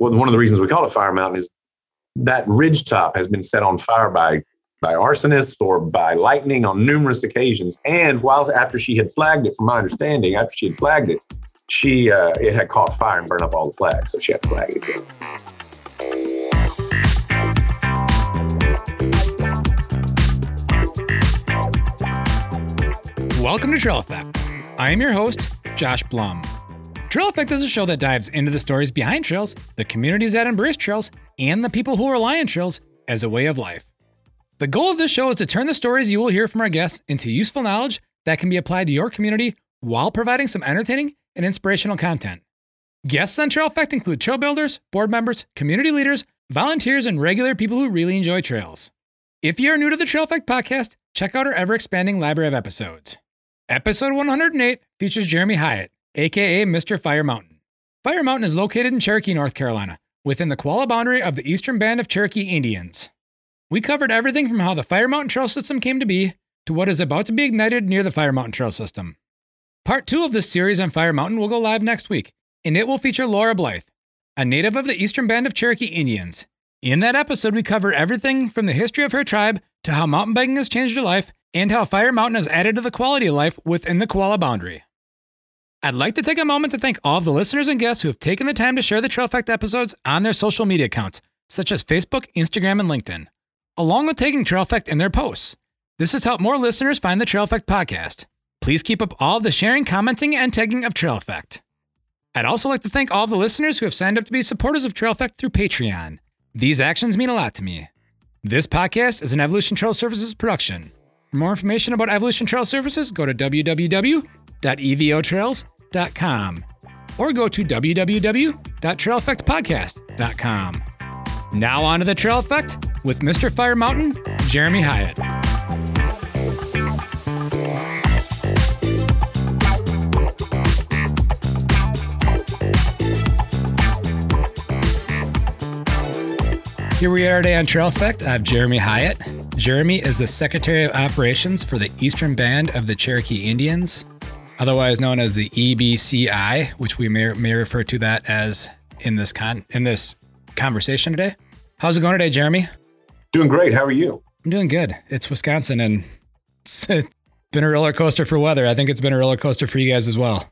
well, one of the reasons we call it Fire Mountain is that ridge top has been set on fire by by arsonists or by lightning on numerous occasions. And while after she had flagged it, from my understanding, after she had flagged it, she uh, it had caught fire and burned up all the flags, so she had to flag it again. Welcome to Trail Effect. I am your host, Josh Blum. Trail Effect is a show that dives into the stories behind trails, the communities that embrace trails, and the people who rely on trails as a way of life. The goal of this show is to turn the stories you will hear from our guests into useful knowledge that can be applied to your community while providing some entertaining and inspirational content. Guests on Trail Effect include trail builders, board members, community leaders, volunteers, and regular people who really enjoy trails. If you are new to the Trail Effect podcast, check out our ever expanding library of episodes. Episode 108 features Jeremy Hyatt, aka Mr. Fire Mountain. Fire Mountain is located in Cherokee, North Carolina, within the Qualla boundary of the Eastern Band of Cherokee Indians. We covered everything from how the Fire Mountain Trail System came to be to what is about to be ignited near the Fire Mountain Trail System. Part two of this series on Fire Mountain will go live next week, and it will feature Laura Blythe, a native of the Eastern Band of Cherokee Indians. In that episode, we cover everything from the history of her tribe to how mountain biking has changed her life and how Fire Mountain has added to the quality of life within the Qualla boundary. I'd like to take a moment to thank all of the listeners and guests who have taken the time to share the Trail Effect episodes on their social media accounts, such as Facebook, Instagram, and LinkedIn, along with taking Trail Effect in their posts. This has helped more listeners find the Trail Effect podcast. Please keep up all the sharing, commenting, and tagging of Trail Effect. I'd also like to thank all the listeners who have signed up to be supporters of Trail Effect through Patreon. These actions mean a lot to me. This podcast is an Evolution Trail Services production. For more information about Evolution Trail Services, go to www.evotrails.com or go to www.traileffectpodcast.com. Now on to the Trail Effect with Mr. Fire Mountain, Jeremy Hyatt. Here we are today on Trail Effect. I have Jeremy Hyatt. Jeremy is the Secretary of Operations for the Eastern Band of the Cherokee Indians, otherwise known as the EBCI, which we may, may refer to that as in this con in this conversation today. How's it going today, Jeremy? Doing great. How are you? I'm doing good. It's Wisconsin, and it's been a roller coaster for weather. I think it's been a roller coaster for you guys as well.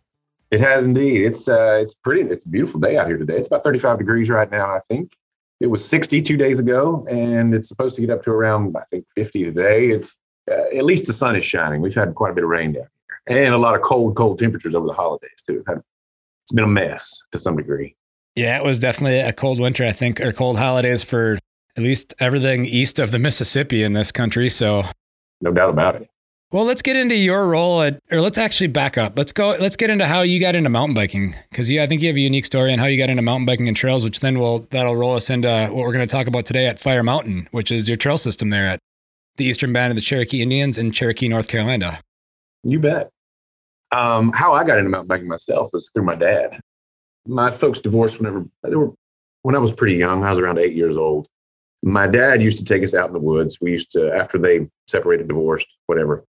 It has indeed. It's uh, it's pretty. It's a beautiful day out here today. It's about 35 degrees right now, I think. It was 60 two days ago, and it's supposed to get up to around, I think, 50 today. It's uh, at least the sun is shining. We've had quite a bit of rain down and a lot of cold, cold temperatures over the holidays too. It's been a mess to some degree. Yeah, it was definitely a cold winter, I think, or cold holidays for at least everything east of the Mississippi in this country. So, no doubt about it. Well, let's get into your role at, or let's actually back up. Let's go, let's get into how you got into mountain biking. Cause yeah, I think you have a unique story on how you got into mountain biking and trails, which then will, that'll roll us into what we're going to talk about today at Fire Mountain, which is your trail system there at the Eastern Band of the Cherokee Indians in Cherokee, North Carolina. You bet. Um, how I got into mountain biking myself was through my dad. My folks divorced whenever they were, when I was pretty young. I was around eight years old. My dad used to take us out in the woods. We used to, after they separated, divorced, whatever,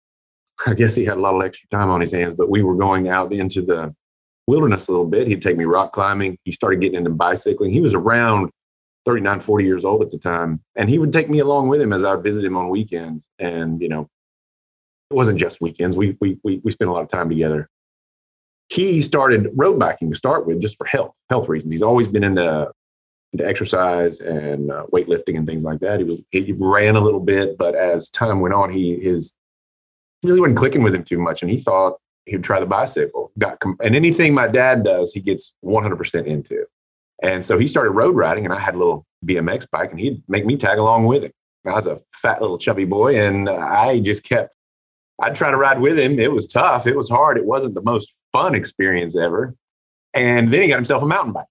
I guess he had a lot of extra time on his hands, but we were going out into the wilderness a little bit. He'd take me rock climbing. He started getting into bicycling. He was around 39, 40 years old at the time. And he would take me along with him as I would visit him on weekends. And, you know, it wasn't just weekends. We, we, we, we spent a lot of time together. He started road biking to start with just for health, health reasons. He's always been into, into exercise and uh, weightlifting and things like that. He was, he ran a little bit, but as time went on, he, his, really wasn't clicking with him too much. And he thought he'd try the bicycle. Got and anything my dad does, he gets 100% into. And so he started road riding, and I had a little BMX bike, and he'd make me tag along with him. I was a fat little chubby boy, and I just kept. I'd try to ride with him. It was tough. It was hard. It wasn't the most fun experience ever. And then he got himself a mountain bike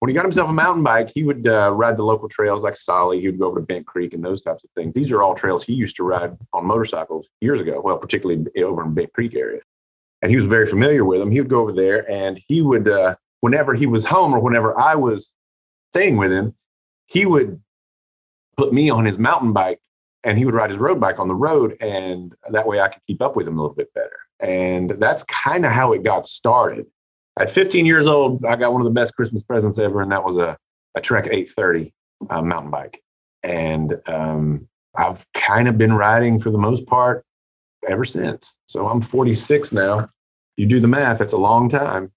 when he got himself a mountain bike, he would uh, ride the local trails like Tsali. He would go over to Bent Creek and those types of things. These are all trails he used to ride on motorcycles years ago. Well, particularly over in Bent Creek area, and he was very familiar with them. He would go over there, and he would, uh, whenever he was home or whenever I was staying with him, he would put me on his mountain bike, and he would ride his road bike on the road, and that way I could keep up with him a little bit better. And that's kind of how it got started at 15 years old, I got one of the best Christmas presents ever, and that was a, a Trek 830 uh, mountain bike. And um, I've kind of been riding for the most part ever since. So I'm 46 now. You do the math, it's a long time.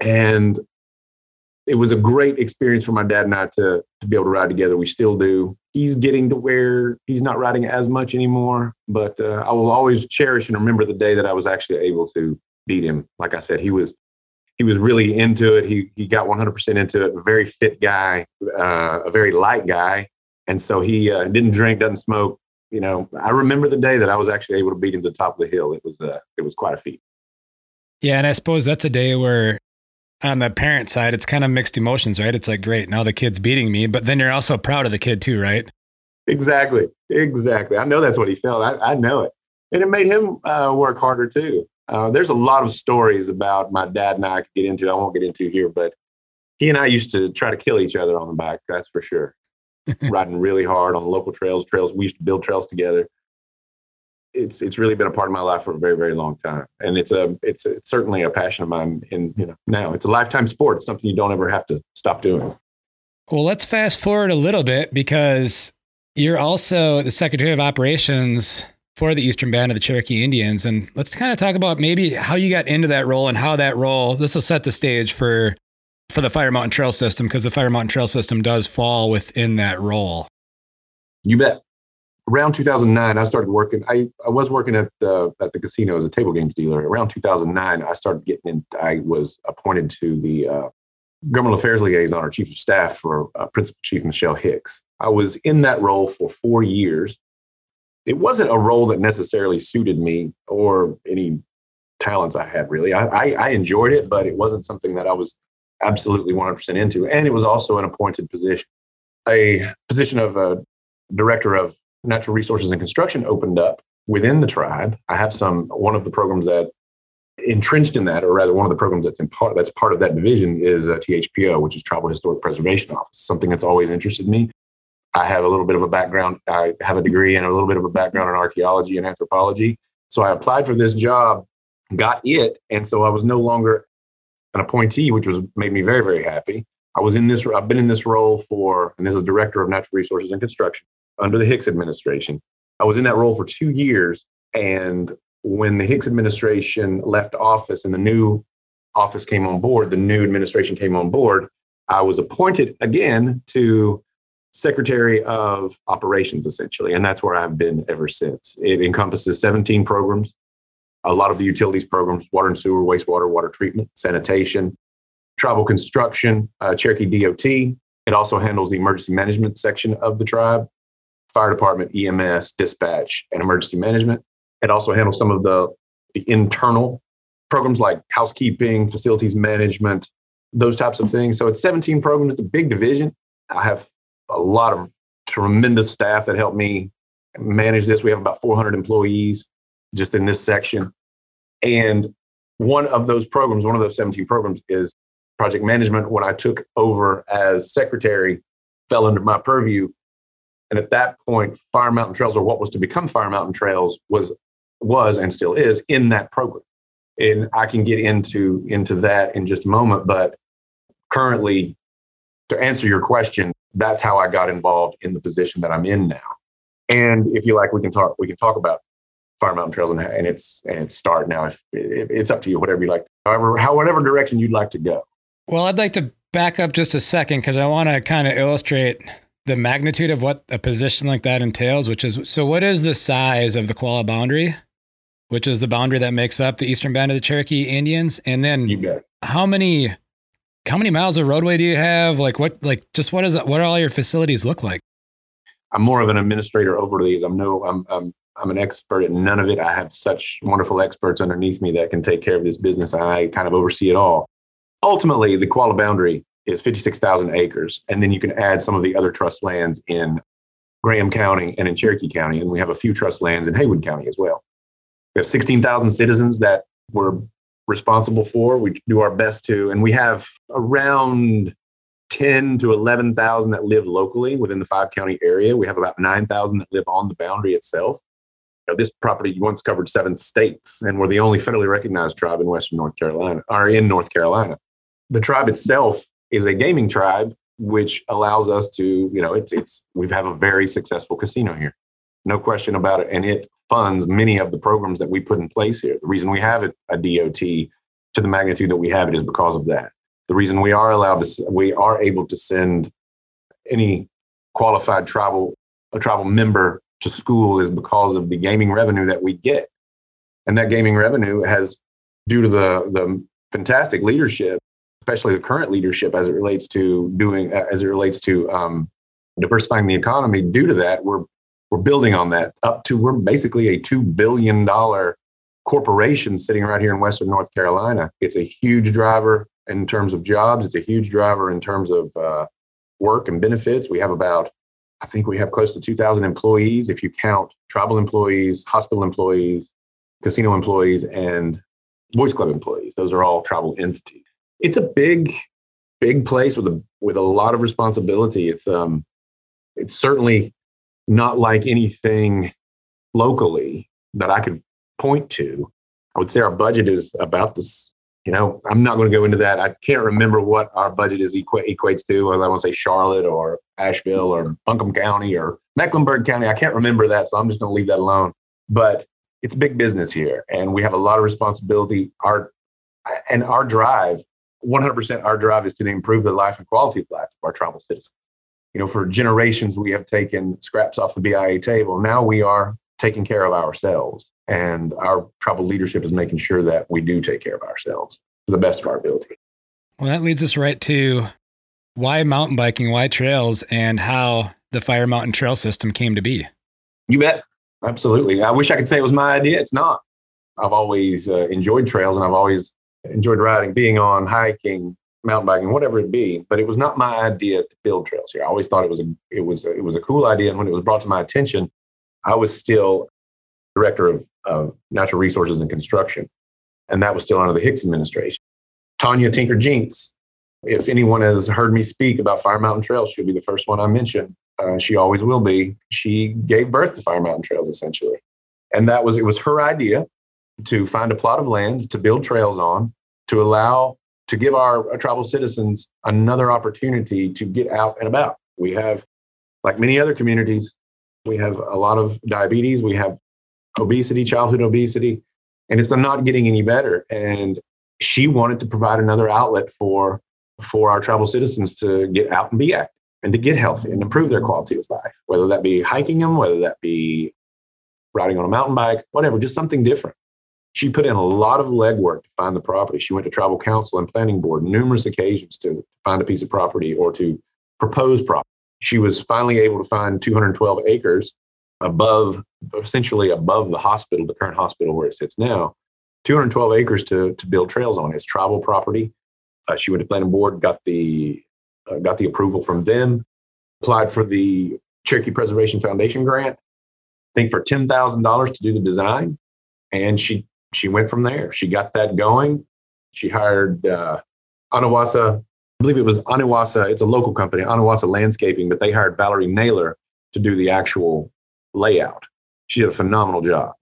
And it was a great experience for my dad and I to, to be able to ride together. We still do. He's getting to where he's not riding as much anymore, but uh, I will always cherish and remember the day that I was actually able to beat him. Like I said, he was he was really into it. He he got 100% into it. A very fit guy, uh, a very light guy, and so he uh, didn't drink, doesn't smoke. You know, I remember the day that I was actually able to beat him to the top of the hill. It was uh, it was quite a feat. Yeah, and I suppose that's a day where on the parent side, it's kind of mixed emotions, right? It's like, great, now the kid's beating me, but then you're also proud of the kid too, right? Exactly, exactly. I know that's what he felt. I, I know it, and it made him uh, work harder too. Uh, there's a lot of stories about my dad and I, I could get into. I won't get into here, but he and I used to try to kill each other on the bike. That's for sure. Riding really hard on the local trails, trails we used to build trails together. It's it's really been a part of my life for a very very long time, and it's a it's, a, it's certainly a passion of mine. In you know now it's a lifetime sport. It's something you don't ever have to stop doing. Well, let's fast forward a little bit because you're also the Secretary of Operations for the Eastern Band of the Cherokee Indians. And let's kind of talk about maybe how you got into that role and how that role, this will set the stage for for the Fire Mountain Trail System because the Fire Mountain Trail System does fall within that role. You bet. Around 2009, I started working. I, I was working at the at the casino as a table games dealer. Around 2009, I started getting in. I was appointed to the uh, government affairs liaison or chief of staff for uh, Principal Chief Michell Hicks. I was in that role for four years it wasn't a role that necessarily suited me or any talents I had really. I, I, I enjoyed it, but it wasn't something that I was absolutely 100% into. And it was also an appointed position. A position of a director of natural resources and construction opened up within the tribe. I have some, one of the programs that entrenched in that, or rather one of the programs that's in part, that's part of that division is uh, a THPO, which is Tribal Historic Preservation Office, something that's always interested me. I have a little bit of a background. I have a degree and a little bit of a background in archaeology and anthropology. So I applied for this job, got it, and so I was no longer an appointee, which was made me very very happy. I was in this. I've been in this role for, and this is director of natural resources and construction under the Hicks administration. I was in that role for two years, and when the Hicks administration left office and the new office came on board, the new administration came on board. I was appointed again to Secretary of Operations, essentially. And that's where I've been ever since. It encompasses 17 programs, a lot of the utilities programs water and sewer, wastewater, water treatment, sanitation, tribal construction, uh, Cherokee DOT. It also handles the emergency management section of the tribe, fire department, EMS, dispatch, and emergency management. It also handles some of the, the internal programs like housekeeping, facilities management, those types of things. So it's 17 programs. It's a big division. I have a lot of tremendous staff that help me manage this. We have about 400 employees just in this section. And one of those programs, one of those 17 programs is project management. When I took over as secretary, fell under my purview. And at that point, Fire Mountain Trails, or what was to become Fire Mountain Trails, was was and still is in that program. And I can get into into that in just a moment. But currently, to answer your question, that's how I got involved in the position that I'm in now. And if you like, we can talk. We can talk about Fire Mountain Trails and, and its and its start now. If it's up to you, whatever you like, however, how whatever direction you'd like to go. Well, I'd like to back up just a second because I want to kind of illustrate the magnitude of what a position like that entails. Which is, so what is the size of the Qualla boundary? Which is the boundary that makes up the eastern band of the Cherokee Indians, and then how many how many miles of roadway do you have? Like what, like just what is what all your facilities look like? I'm more of an administrator over these. I'm no, I'm, I'm, I'm an expert at none of it. I have such wonderful experts underneath me that can take care of this business. I kind of oversee it all. Ultimately, the Qualla boundary is 56,000 acres. And then you can add some of the other trust lands in Graham County and in Cherokee County. And we have a few trust lands in Haywood County as well. We have 16,000 citizens that we're responsible for. We do our best to, and we have around 10 to 11,000 that live locally within the five county area. We have about 9,000 that live on the boundary itself. You know, this property once covered seven states, and we're the only federally recognized tribe in Western North Carolina, or in North Carolina. The tribe itself is a gaming tribe which allows us to, you know, it's it's we have a very successful casino here, no question about it, and it funds many of the programs that we put in place here. The reason we have it a DOT to the magnitude that we have it is because of that. The reason we are allowed to, we are able to send any qualified tribal a tribal member to school is because of the gaming revenue that we get, and that gaming revenue has, due to the the fantastic leadership especially the current leadership as it relates to doing as it relates to um, diversifying the economy. Due to that, we're we're building on that up to we're basically a two billion dollar corporation sitting right here in Western North Carolina. It's a huge driver in terms of jobs. It's a huge driver in terms of uh, work and benefits. We have about I think we have close to 2,000 employees if you count tribal employees, hospital employees, casino employees, and boys club employees. Those are all tribal entities it's a big, big place with a with a lot of responsibility. It's um, it's certainly not like anything locally that I could point to. I would say our budget is about this. You know, I'm not going to go into that. I can't remember what our budget is equ- equates to. Whether I want to say Charlotte or Asheville or Buncombe County or Mecklenburg County. I can't remember that, so I'm just going to leave that alone. But it's big business here, and we have a lot of responsibility. Our and our drive 100% our drive is to improve the life and quality of life of our tribal citizens. You know, for generations, we have taken scraps off the BIA table. Now we are taking care of ourselves. And our tribal leadership is making sure that we do take care of ourselves to the best of our ability. Well, that leads us right to why mountain biking, why trails, and how the Fire Mountain Trail System came to be. You bet. Absolutely. I wish I could say it was my idea. It's not. I've always uh, enjoyed trails and I've always enjoyed riding, being on hiking, mountain biking, whatever it be. But it was not my idea to build trails here. I always thought it was a it was a, it was a cool idea, and when it was brought to my attention, I was still director of, of natural resources and construction, and that was still under the Hicks administration. Tanya Tinker Jinks. If anyone has heard me speak about Fire Mountain Trails, she'll be the first one I mention. Uh, she always will be. She gave birth to Fire Mountain Trails essentially, and that was it was her idea to find a plot of land to build trails on, to allow, to give our, tribal citizens another opportunity to get out and about. We have, like many other communities, we have a lot of diabetes, we have obesity, childhood obesity, and it's not getting any better. And she wanted to provide another outlet for for our tribal citizens to get out and be active and to get healthy and improve their quality of life, whether that be hiking them, whether that be riding on a mountain bike, whatever, just something different. She put in a lot of legwork to find the property. She went to tribal council and planning board numerous occasions to find a piece of property or to propose property. She was finally able to find 212 acres above, essentially above the hospital, the current hospital where it sits now. 212 acres to, to build trails on. It's tribal property. Uh, she went to planning board, got the uh, got the approval from them, applied for the Cherokee Preservation Foundation grant. I think for ten thousand dollars to do the design, and she she went from there. She got that going. She hired uh, Anawasa, I believe it was Anawasa, it's a local company, Anawasa Landscaping, but they hired Valerie Naylor to do the actual layout. She did a phenomenal job.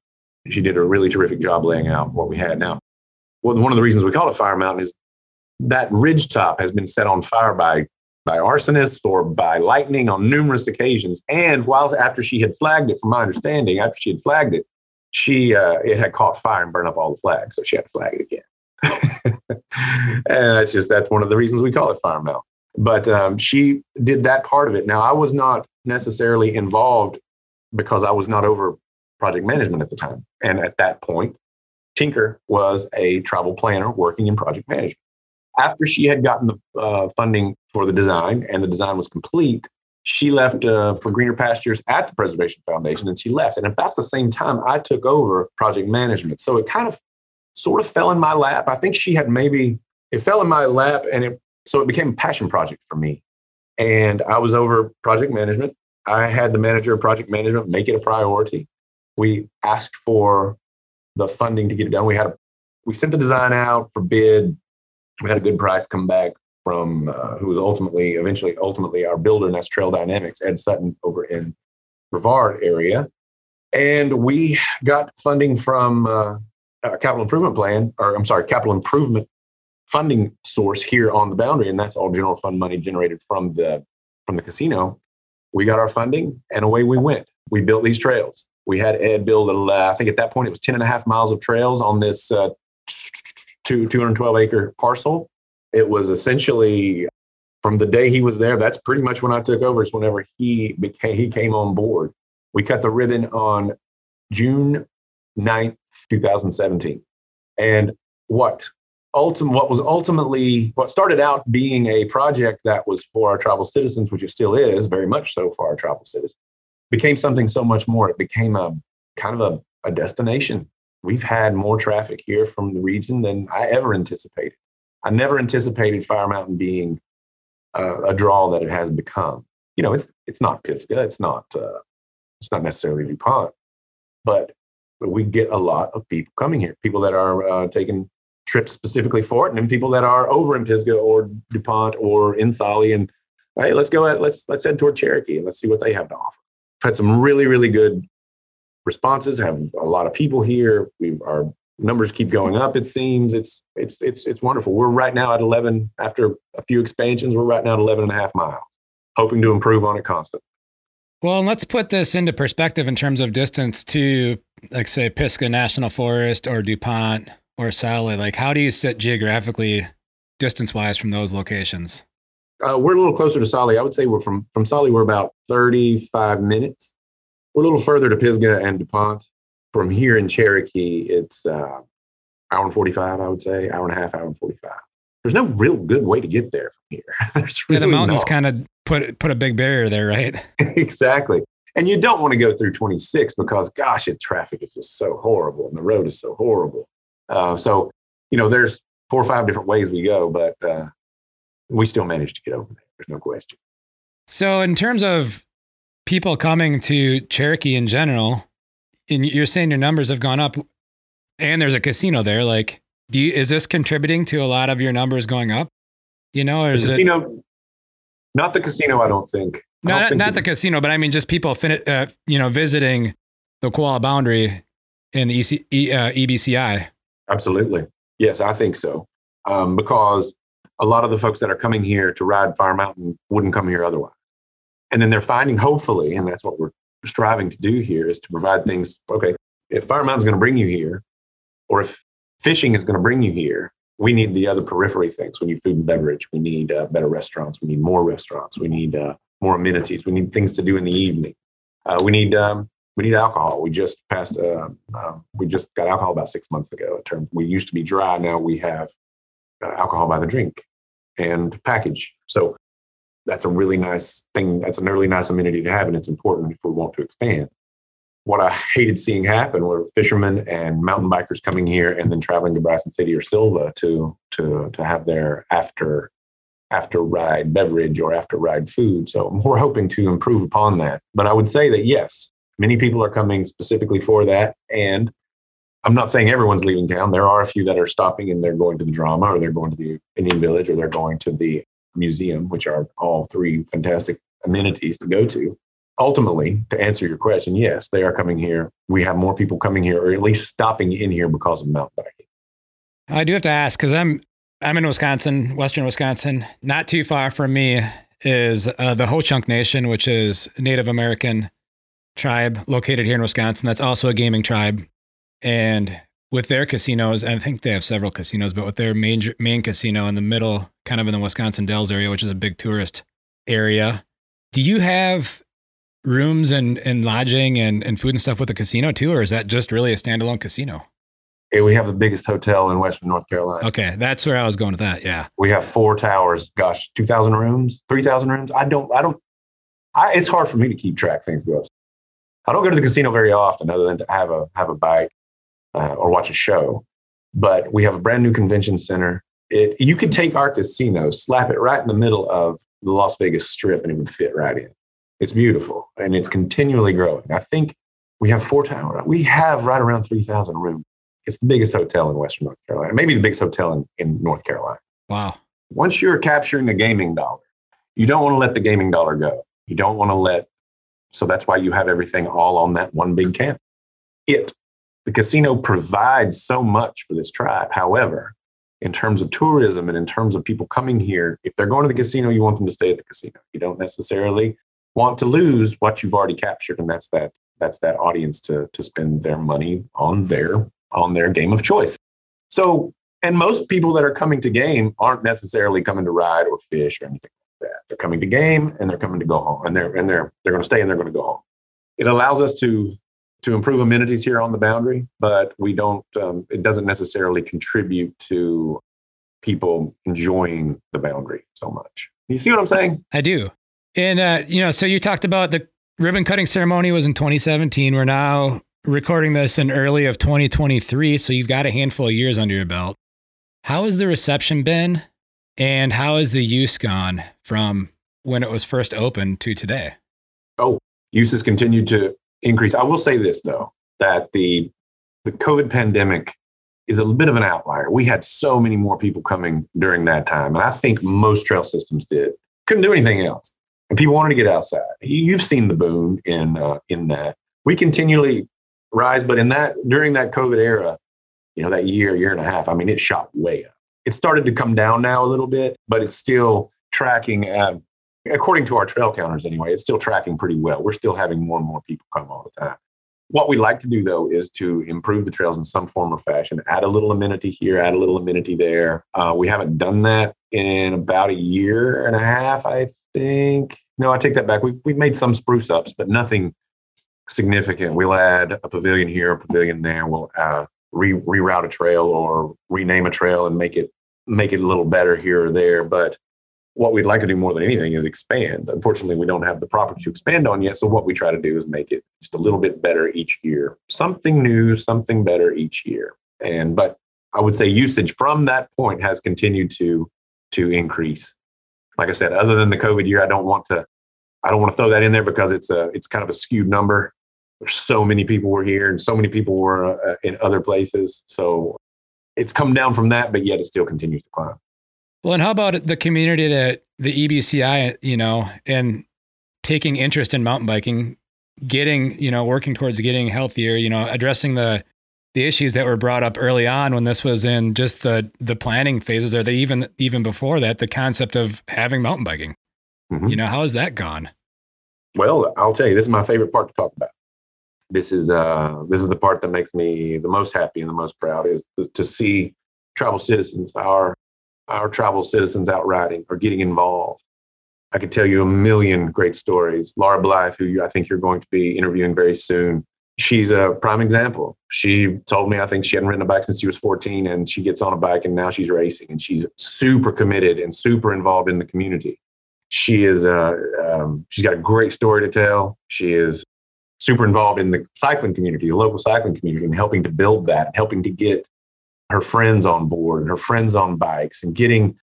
She did a really terrific job laying out what we had now. Well, one of the reasons we call it Fire Mountain is that ridge top has been set on fire by by arsonists or by lightning on numerous occasions. And while after she had flagged it, from my understanding, after she had flagged it, she uh, it had caught fire and burned up all the flags, so she had to flag it again. and that's just that's one of the reasons we call it Fire Mountain. But um, she did that part of it. Now I was not necessarily involved because I was not over project management at the time, and at that point, Tinker was a travel planner working in project management. After she had gotten the uh, funding for the design and the design was complete, she left uh, for greener pastures at the Preservation Foundation and she left. And about the same time, I took over project management. So it kind of sort of fell in my lap. I think she had maybe, it fell in my lap and it, so it became a passion project for me. And I was over project management. I had the manager of project management make it a priority. We asked for the funding to get it done. We had a, we sent the design out for bid. We had a good price come back from uh, who was ultimately, eventually, ultimately our builder, and that's Trail Dynamics, Ed Sutton over in Brevard area. And we got funding from uh, capital improvement plan, or I'm sorry, capital improvement funding source here on the boundary, and that's all general fund money generated from the from the casino. We got our funding, and away we went. We built these trails. We had Ed build, a, I think at that point it was 10 and a half miles of trails on this uh, two, 212 acre parcel. It was essentially from the day he was there, that's pretty much when I took over. It's whenever he became, he came on board. We cut the ribbon on June 9th, 2017. And what ultim- what was ultimately what started out being a project that was for our tribal citizens, which it still is very much so for our tribal citizens, became something so much more. It became a kind of a, a destination. We've had more traffic here from the region than I ever anticipated. I never anticipated Fire Mountain being a draw that it has become. You know, it's it's not Pisgah, it's not uh, it's not necessarily DuPont, but we get a lot of people coming here. People that are uh, taking trips specifically for it, and people that are over in Pisgah or DuPont or in Tsali, and hey, let's go at let's let's head toward Cherokee and let's see what they have to offer. I've had some really really good responses. Have a lot of people here. We our numbers keep going up. It seems it's it's it's it's wonderful. We're right now at 11 after a few expansions. We're right now at 11 and a half miles, hoping to improve on it constantly. Well, let's put this into perspective in terms of distance to, like, say, Pisgah National Forest or DuPont or Tsali. Like, how do you sit geographically, distance wise, from those locations? Uh, we're a little closer to Tsali. I would say we're from from Tsali. We're about 35 minutes. We're a little further to Pisgah and DuPont. From here in Cherokee, it's uh, hour and 45. I would say hour and a half, hour and 45. There's no real good way to get there from here. really yeah, the mountains kind of put put a big barrier there, right? exactly. And you don't want to go through 26 because, gosh, it traffic is just so horrible and the road is so horrible. Uh, so, you know, there's four or five different ways we go, but uh, we still managed to get over there. There's no question. So, in terms of people coming to Cherokee in general, and you're saying your numbers have gone up, and there's a casino there. Like, do you, is this contributing to a lot of your numbers going up? You know, or the casino, it, not the casino. I don't think. not, think not the casino, but I mean, just people, fin- uh, you know, visiting the Qualla boundary in the EC, e, uh, EBCI. Absolutely, yes, I think so. Um, because a lot of the folks that are coming here to ride Fire Mountain wouldn't come here otherwise, and then they're finding, hopefully, and that's what we're striving to do here, is to provide things. Okay, if Fire Mountain's going to bring you here, or if fishing is going to bring you here, we need the other periphery things. We need food and beverage. We need uh, better restaurants. We need more restaurants. We need uh, more amenities. We need things to do in the evening. Uh, we need um, we need alcohol. We just passed. Uh, um, we just got alcohol about six months ago. In terms, we used to be dry. Now we have uh, alcohol by the drink and package. So that's a really nice thing. That's a really nice amenity to have, and it's important if we want to expand what I hated seeing happen were fishermen and mountain bikers coming here and then traveling to Bryson City or Sylva to to to have their after after ride beverage or after ride food. So we're hoping to improve upon that. But I would say that yes, many people are coming specifically for that. And I'm not saying everyone's leaving town. There are a few that are stopping and they're going to the drama or they're going to the Indian village or they're going to the museum, which are all three fantastic amenities to go to ultimately, to answer your question, yes, they are coming here. We have more people coming here, or at least stopping in here because of mountain biking. I do have to ask because I'm I'm in Wisconsin, Western Wisconsin. Not too far from me is uh, the Ho Chunk Nation, which is Native American tribe located here in Wisconsin. That's also a gaming tribe, and with their casinos, I think they have several casinos, but with their main main casino in the middle, kind of in the Wisconsin Dells area, which is a big tourist area. Do you have rooms and, and lodging and, and food and stuff with the casino too, or is that just really a standalone casino? Hey, we have the biggest hotel in Western North Carolina. Okay, that's where I was going with that. Yeah, we have four towers. Gosh, two thousand rooms, three thousand rooms. I don't, I don't. I, it's hard for me to keep track things go. I don't go to the casino very often, other than to have a have a bite uh, or watch a show. But we have a brand new convention center. It you could take our casino, slap it right in the middle of the Las Vegas Strip, and it would fit right in. It's beautiful and it's continually growing. I think we have four towers. We have right around 3,000 rooms. It's the biggest hotel in Western North Carolina, maybe the biggest hotel in, in North Carolina. Wow. Once you're capturing the gaming dollar, you don't want to let the gaming dollar go. You don't want to let, so that's why you have everything all on that one big camp. It, the casino provides so much for this tribe. However, in terms of tourism and in terms of people coming here, if they're going to the casino, you want them to stay at the casino. You don't necessarily want to lose what you've already captured, and that's that that's that audience to to spend their money on their on their game of choice. So, and most people that are coming to game aren't necessarily coming to ride or fish or anything like that. They're coming to game and they're coming to go home, and they're and they're they're going to stay and they're going to go home. It allows us to to improve amenities here on the boundary, but we don't. Um, it doesn't necessarily contribute to people enjoying the boundary so much. You see what I'm saying? I do. And uh, you know, so you talked about the ribbon cutting ceremony was in 2017. We're now recording this in early of 2023, so you've got a handful of years under your belt. How has the reception been, and how has the use gone from when it was first opened to today? Oh, use has continued to increase. I will say this though, that the the COVID pandemic is a bit of an outlier. We had so many more people coming during that time, and I think most trail systems did. Couldn't do anything else, and people wanted to get outside. You've seen the boom in uh, in that. We continually rise, but in that during that COVID era, you know, that year, year and a half, I mean, it shot way up. It started to come down now a little bit, but it's still tracking at, according to our trail counters anyway, it's still tracking pretty well. We're still having more and more people come all the time. What we'd like to do though is to improve the trails in some form or fashion, add a little amenity here, add a little amenity there. Uh, we haven't done that in about a year and a half, I think. No, I take that back. We've, we've made some spruce ups, but nothing significant. We'll add a pavilion here, a pavilion there. We'll uh, re- reroute a trail or rename a trail and make it make it a little better here or there. But what we'd like to do more than anything is expand. Unfortunately, we don't have the property to expand on yet. So what we try to do is make it just a little bit better each year. Something new, something better each year. And but I would say usage from that point has continued to to increase. Like I said, other than the COVID year, I don't want to I don't want to throw that in there because it's a it's kind of a skewed number. There's so many people were here and so many people were uh, in other places. So it's come down from that, but yet it still continues to climb. Well, and how about the community that the EBCI, you know, and taking interest in mountain biking, getting, you know, working towards getting healthier, you know, addressing the the issues that were brought up early on when this was in just the the planning phases or the even even before that, the concept of having mountain biking. Mm-hmm. You know, how has that gone? Well, I'll tell you, this is my favorite part to talk about. This is uh this is the part that makes me the most happy and the most proud is to see tribal citizens, our our tribal citizens out riding or getting involved. I could tell you a million great stories. Laura Blythe, who I think you're going to be interviewing very soon, she's a prime example. She told me I think she hadn't ridden a bike since she was 14, and she gets on a bike and now she's racing, and she's super committed and super involved in the community. She is uh, um, she's got a great story to tell. She is super involved in the cycling community, the local cycling community, and helping to build that, helping to get her friends on board and her friends on bikes and getting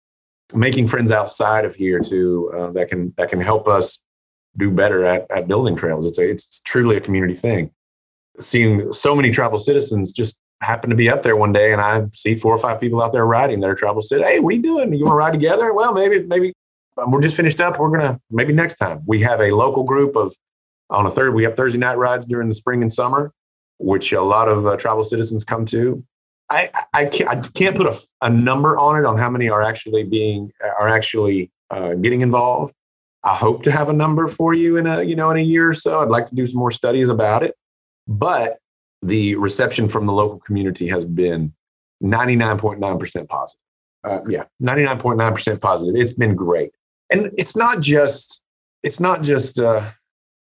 making friends outside of here too uh, that can that can help us do better at, at building trails. It's a, it's truly a community thing. Seeing so many tribal citizens just happen to be up there one day and i see four or five people out there riding are tribal citizens hey what are you doing? You want to ride together? Well maybe maybe um, we're just finished up. We're gonna maybe next time. We have a local group of on a third we have thursday night rides during the spring and summer which a lot of uh, tribal citizens come to I, I can't, I can't put a, a, number on it on how many are actually being are actually uh, getting involved. I hope to have a number for you in a you know in a year or so. I'd like to do some more studies about it, but the reception from the local community has been 99.9% positive. Uh, yeah, 99.9% positive. It's been great, and it's not just it's not just. Uh,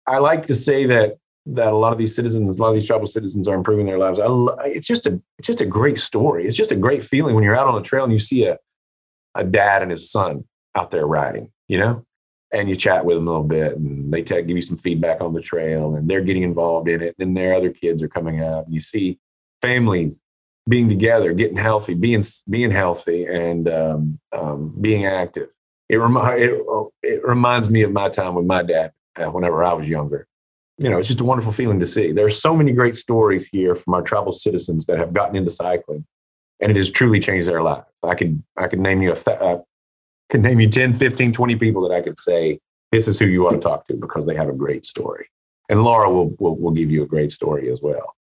I like to say that that a lot of these citizens, a lot of these tribal citizens are improving their lives. I, it's just a, it's just a great story. It's just a great feeling when you're out on the trail and you see a, a dad and his son out there riding, you know, and you chat with them a little bit and they tell, give you some feedback on the trail and they're getting involved in it. And their other kids are coming out and you see families being together, getting healthy, being, being healthy and um, um, being active. It, remi- it, it reminds me of my time with my dad uh, whenever I was younger you know, it's just a wonderful feeling to see. There are so many great stories here from our tribal citizens that have gotten into cycling, and it has truly changed their lives. I could I could name you a th- uh, could name you 10, 15, 20 people that I could say this is who you ought to talk to because they have a great story. And Laura will will, will give you a great story as well.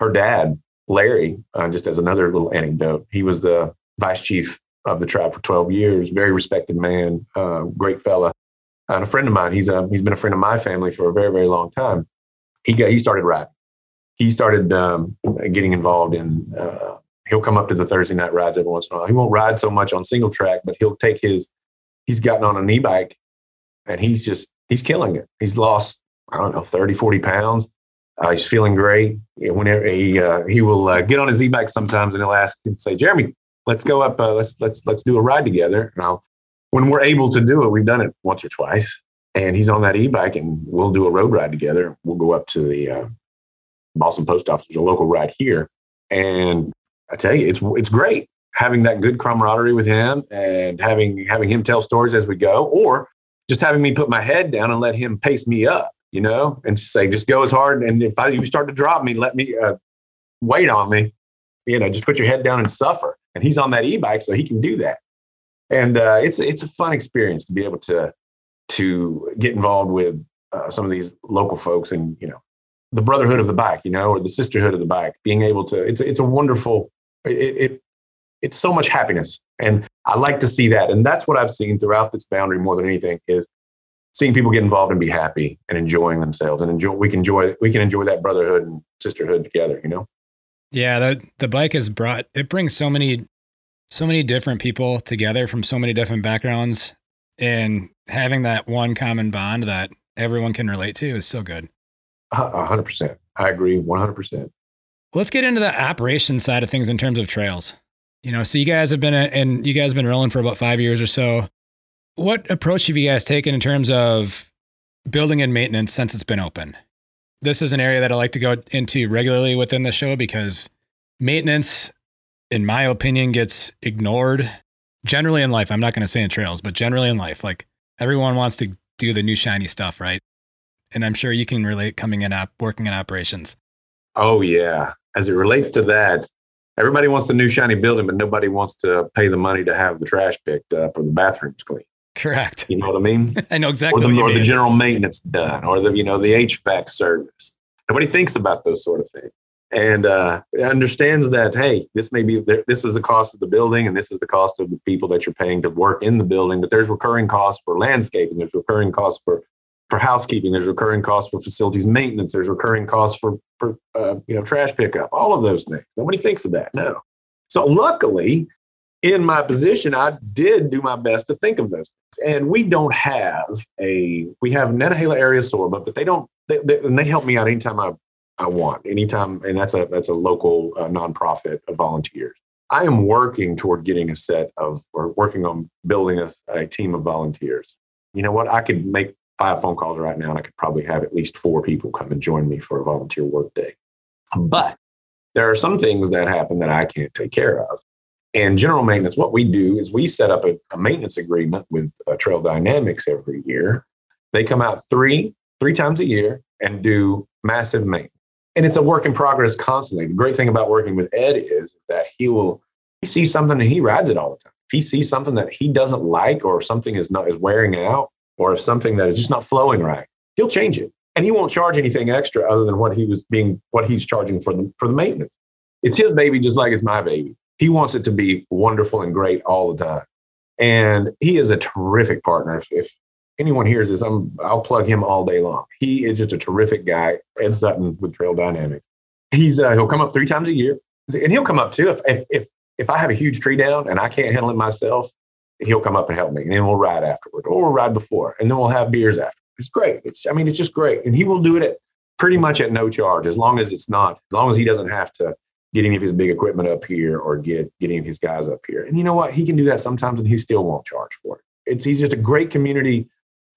Her dad, Larry, uh, just as another little anecdote, he was the vice chief of the tribe for 12 years, very respected man, uh, great fella, and a friend of mine. He's a, he's been a friend of my family for a very very long time. He got he started riding. He started um, getting involved in. Uh, he'll come up to the Thursday night rides every once in a while. He won't ride so much on single track, but he'll take his. He's gotten on an e-bike, and he's just he's killing it. He's lost I don't know 30, 40 pounds. Uh, he's feeling great. Whenever he uh, he will uh, get on his e-bike sometimes, and he'll ask and say, "Jeremy, let's go up. Uh, let's let's let's do a ride together." And I'll, when we're able to do it, we've done it once or twice. And he's on that e-bike, and we'll do a road ride together. We'll go up to the uh, Boston Post Office, a local ride here, and I tell you, it's it's great having that good camaraderie with him and having having him tell stories as we go, or just having me put my head down and let him pace me up, you know, and say just go as hard. And if I, you start to drop me, let me uh, wait on me, you know, just put your head down and suffer. And he's on that e-bike, so he can do that. And uh, it's it's a fun experience to be able to to get involved with uh, some of these local folks and you know the brotherhood of the bike, you know, or the sisterhood of the bike. Being able to it's it's a wonderful it, it it's so much happiness, and I like to see that. And that's what I've seen throughout this boundary more than anything is seeing people get involved and be happy and enjoying themselves and enjoy we can enjoy we can enjoy that brotherhood and sisterhood together you know yeah the the bike has brought it brings so many so many different people together from so many different backgrounds and having that one common bond that everyone can relate to is so good. A hundred percent. I agree 100% let's get into the operation side of things in terms of trails. You know so you guys have been and you guys have been rolling for about five years or so. What approach have you guys taken in terms of building and maintenance since it's been open? This is an area that I like to go into regularly within the show because maintenance, in my opinion, gets ignored generally in life. I'm not going to say in trails, but generally in life. Like everyone wants to do the new shiny stuff, right? And I'm sure you can relate coming in up working in operations. Oh yeah. As it relates to that, everybody wants the new shiny building, but nobody wants to pay the money to have the trash picked up or the bathrooms cleaned. Correct. You know what I mean? I know exactly. Or, the, or the, general maintenance done, or the you know the HVAC service. Nobody thinks about those sort of things, and uh, understands that hey, this may be this is the cost of the building, and this is the cost of the people that you're paying to work in the building. But there's recurring costs for landscaping. There's recurring costs for for housekeeping. There's recurring costs for facilities maintenance. There's recurring costs for for uh, you know trash pickup. All of those things. Nobody thinks of that. No. So luckily, in my position, I did do my best to think of those things. And we don't have a, we have Nantahala area SORBA, but they don't, they, they, and they help me out anytime I, I want, anytime. And that's a, that's a local uh, nonprofit of volunteers. I am working toward getting a set of, or working on building a, a team of volunteers. You know what? I could make five phone calls right now and I could probably have at least four people come and join me for a volunteer work day. But there are some things that happen that I can't take care of. And general maintenance, what we do is we set up a, a maintenance agreement with uh, Trail Dynamics every year. They come out three three times a year and do massive maintenance. And it's a work in progress constantly. The great thing about working with Ed is that he will he sees something and he rides it all the time. If he sees something that he doesn't like or something is not is wearing out or if something that is just not flowing right, he'll change it. And he won't charge anything extra other than what he was being what he's charging for the for the maintenance. It's his baby just like it's my baby. He wants it to be wonderful and great all the time. And he is a terrific partner. If, if anyone hears this, I'm, I'll plug him all day long. He is just a terrific guy. Ed Sutton with Trail Dynamics. He's uh, he'll come up three times a year, and he'll come up too if, if if if I have a huge tree down and I can't handle it myself. He'll come up and help me, and then we'll ride afterward, or we'll ride before, and then we'll have beers after. It's great. It's I mean it's just great, and he will do it at pretty much at no charge as long as it's not as long as he doesn't have to get any of his big equipment up here or get getting his guys up here. And you know what? He can do that sometimes and he still won't charge for it. It's he's just a great community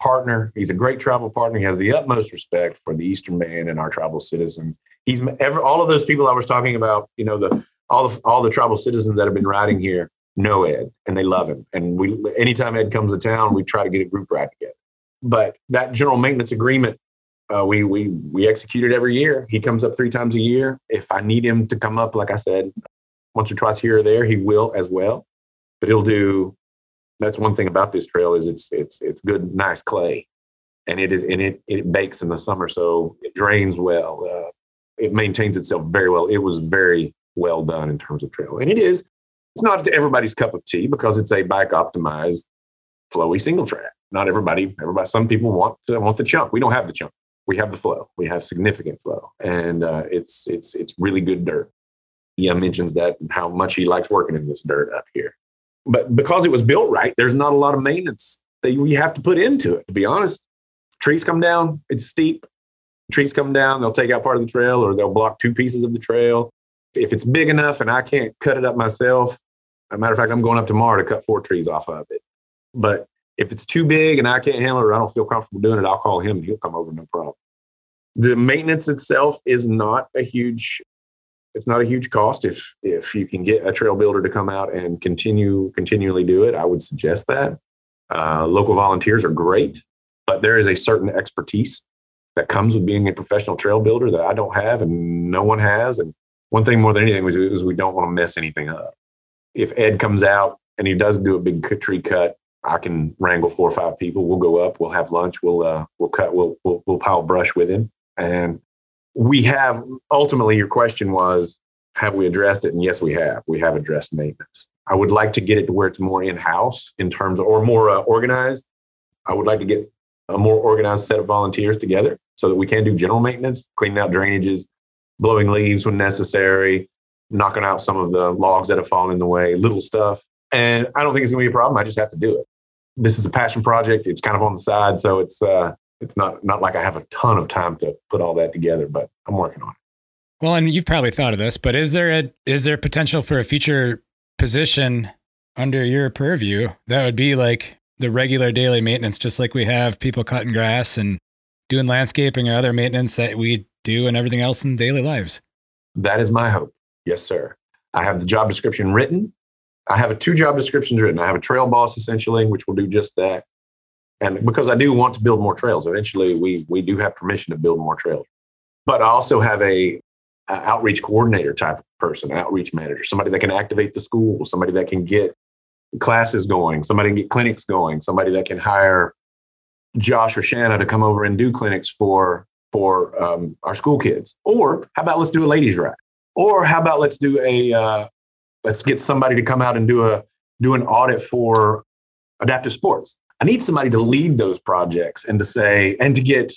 partner. He's a great travel partner. He has the utmost respect for the Eastern man and our tribal citizens. He's all of those people I was talking about, you know, the all the all the tribal citizens that have been riding here know Ed and they love him. And we anytime Ed comes to town, we try to get a group ride together. But that general maintenance agreement uh, we we we execute it every year. He comes up three times a year. If I need him to come up, like I said, once or twice here or there, he will as well. But he'll do. That's one thing about this trail is it's it's it's good, nice clay, and it is and it it bakes in the summer, so it drains well. Uh, it maintains itself very well. It was very well done in terms of trail, and it is. It's not everybody's cup of tea because it's a bike optimized, flowy single track. Not everybody, everybody, some people want to, want the chunk. We don't have the chunk. We have the flow. We have significant flow, and uh, it's it's it's really good dirt. Yeah, mentions that how much he likes working in this dirt up here. But because it was built right, there's not a lot of maintenance that you have to put into it. To be honest, trees come down, it's steep. Trees come down, they'll take out part of the trail, or they'll block two pieces of the trail. If it's big enough and I can't cut it up myself, a matter of fact, I'm going up tomorrow to cut four trees off of it. But if it's too big and I can't handle it or I don't feel comfortable doing it, I'll call him and he'll come over no problem. The maintenance itself is not a huge it's not a huge cost. If if you can get a trail builder to come out and continue continually do it i would suggest that. Uh, local volunteers are great but there is a certain expertise that comes with being a professional trail builder that i don't have and no one has. And one thing more than anything we do is we don't want to mess anything up. If ed comes out and he does do a big tree cut i can wrangle four or five people. We'll go up we'll have lunch we'll uh, we'll cut we'll, we'll we'll pile brush with him. And we have ultimately your question was have we addressed it? And yes we have. We have addressed maintenance. I would like to get it to where it's more in-house in terms of or more uh, organized. I would like to get a more organized set of volunteers together so that we can do general maintenance cleaning out drainages blowing leaves when necessary knocking out some of the logs that have fallen in the way little stuff. And i don't think it's going to be a problem. I just have to do it. This is a passion project. It's kind of on the side so it's uh, it's not not like I have a ton of time to put all that together, but I'm working on it. Well, and you've probably thought of this, but is there a is there potential for a future position under your purview that would be like the regular daily maintenance, just like we have people cutting grass and doing landscaping or other maintenance that we do and everything else in daily lives? That is my hope. Yes, sir. I have the job description written. I have a two job descriptions written. I have a trail boss essentially, which will do just that and because I do want to build more trails, eventually we we do have permission to build more trails. But I also have a, a outreach coordinator type of person, outreach manager, somebody that can activate the school, somebody that can get classes going, somebody can get clinics going, somebody that can hire Josh or Shanna to come over and do clinics for for um, our school kids. Or how about let's do a ladies' ride? Or how about let's do a uh, let's get somebody to come out and do a do an audit for adaptive sports I need somebody to lead those projects and to say, and to get,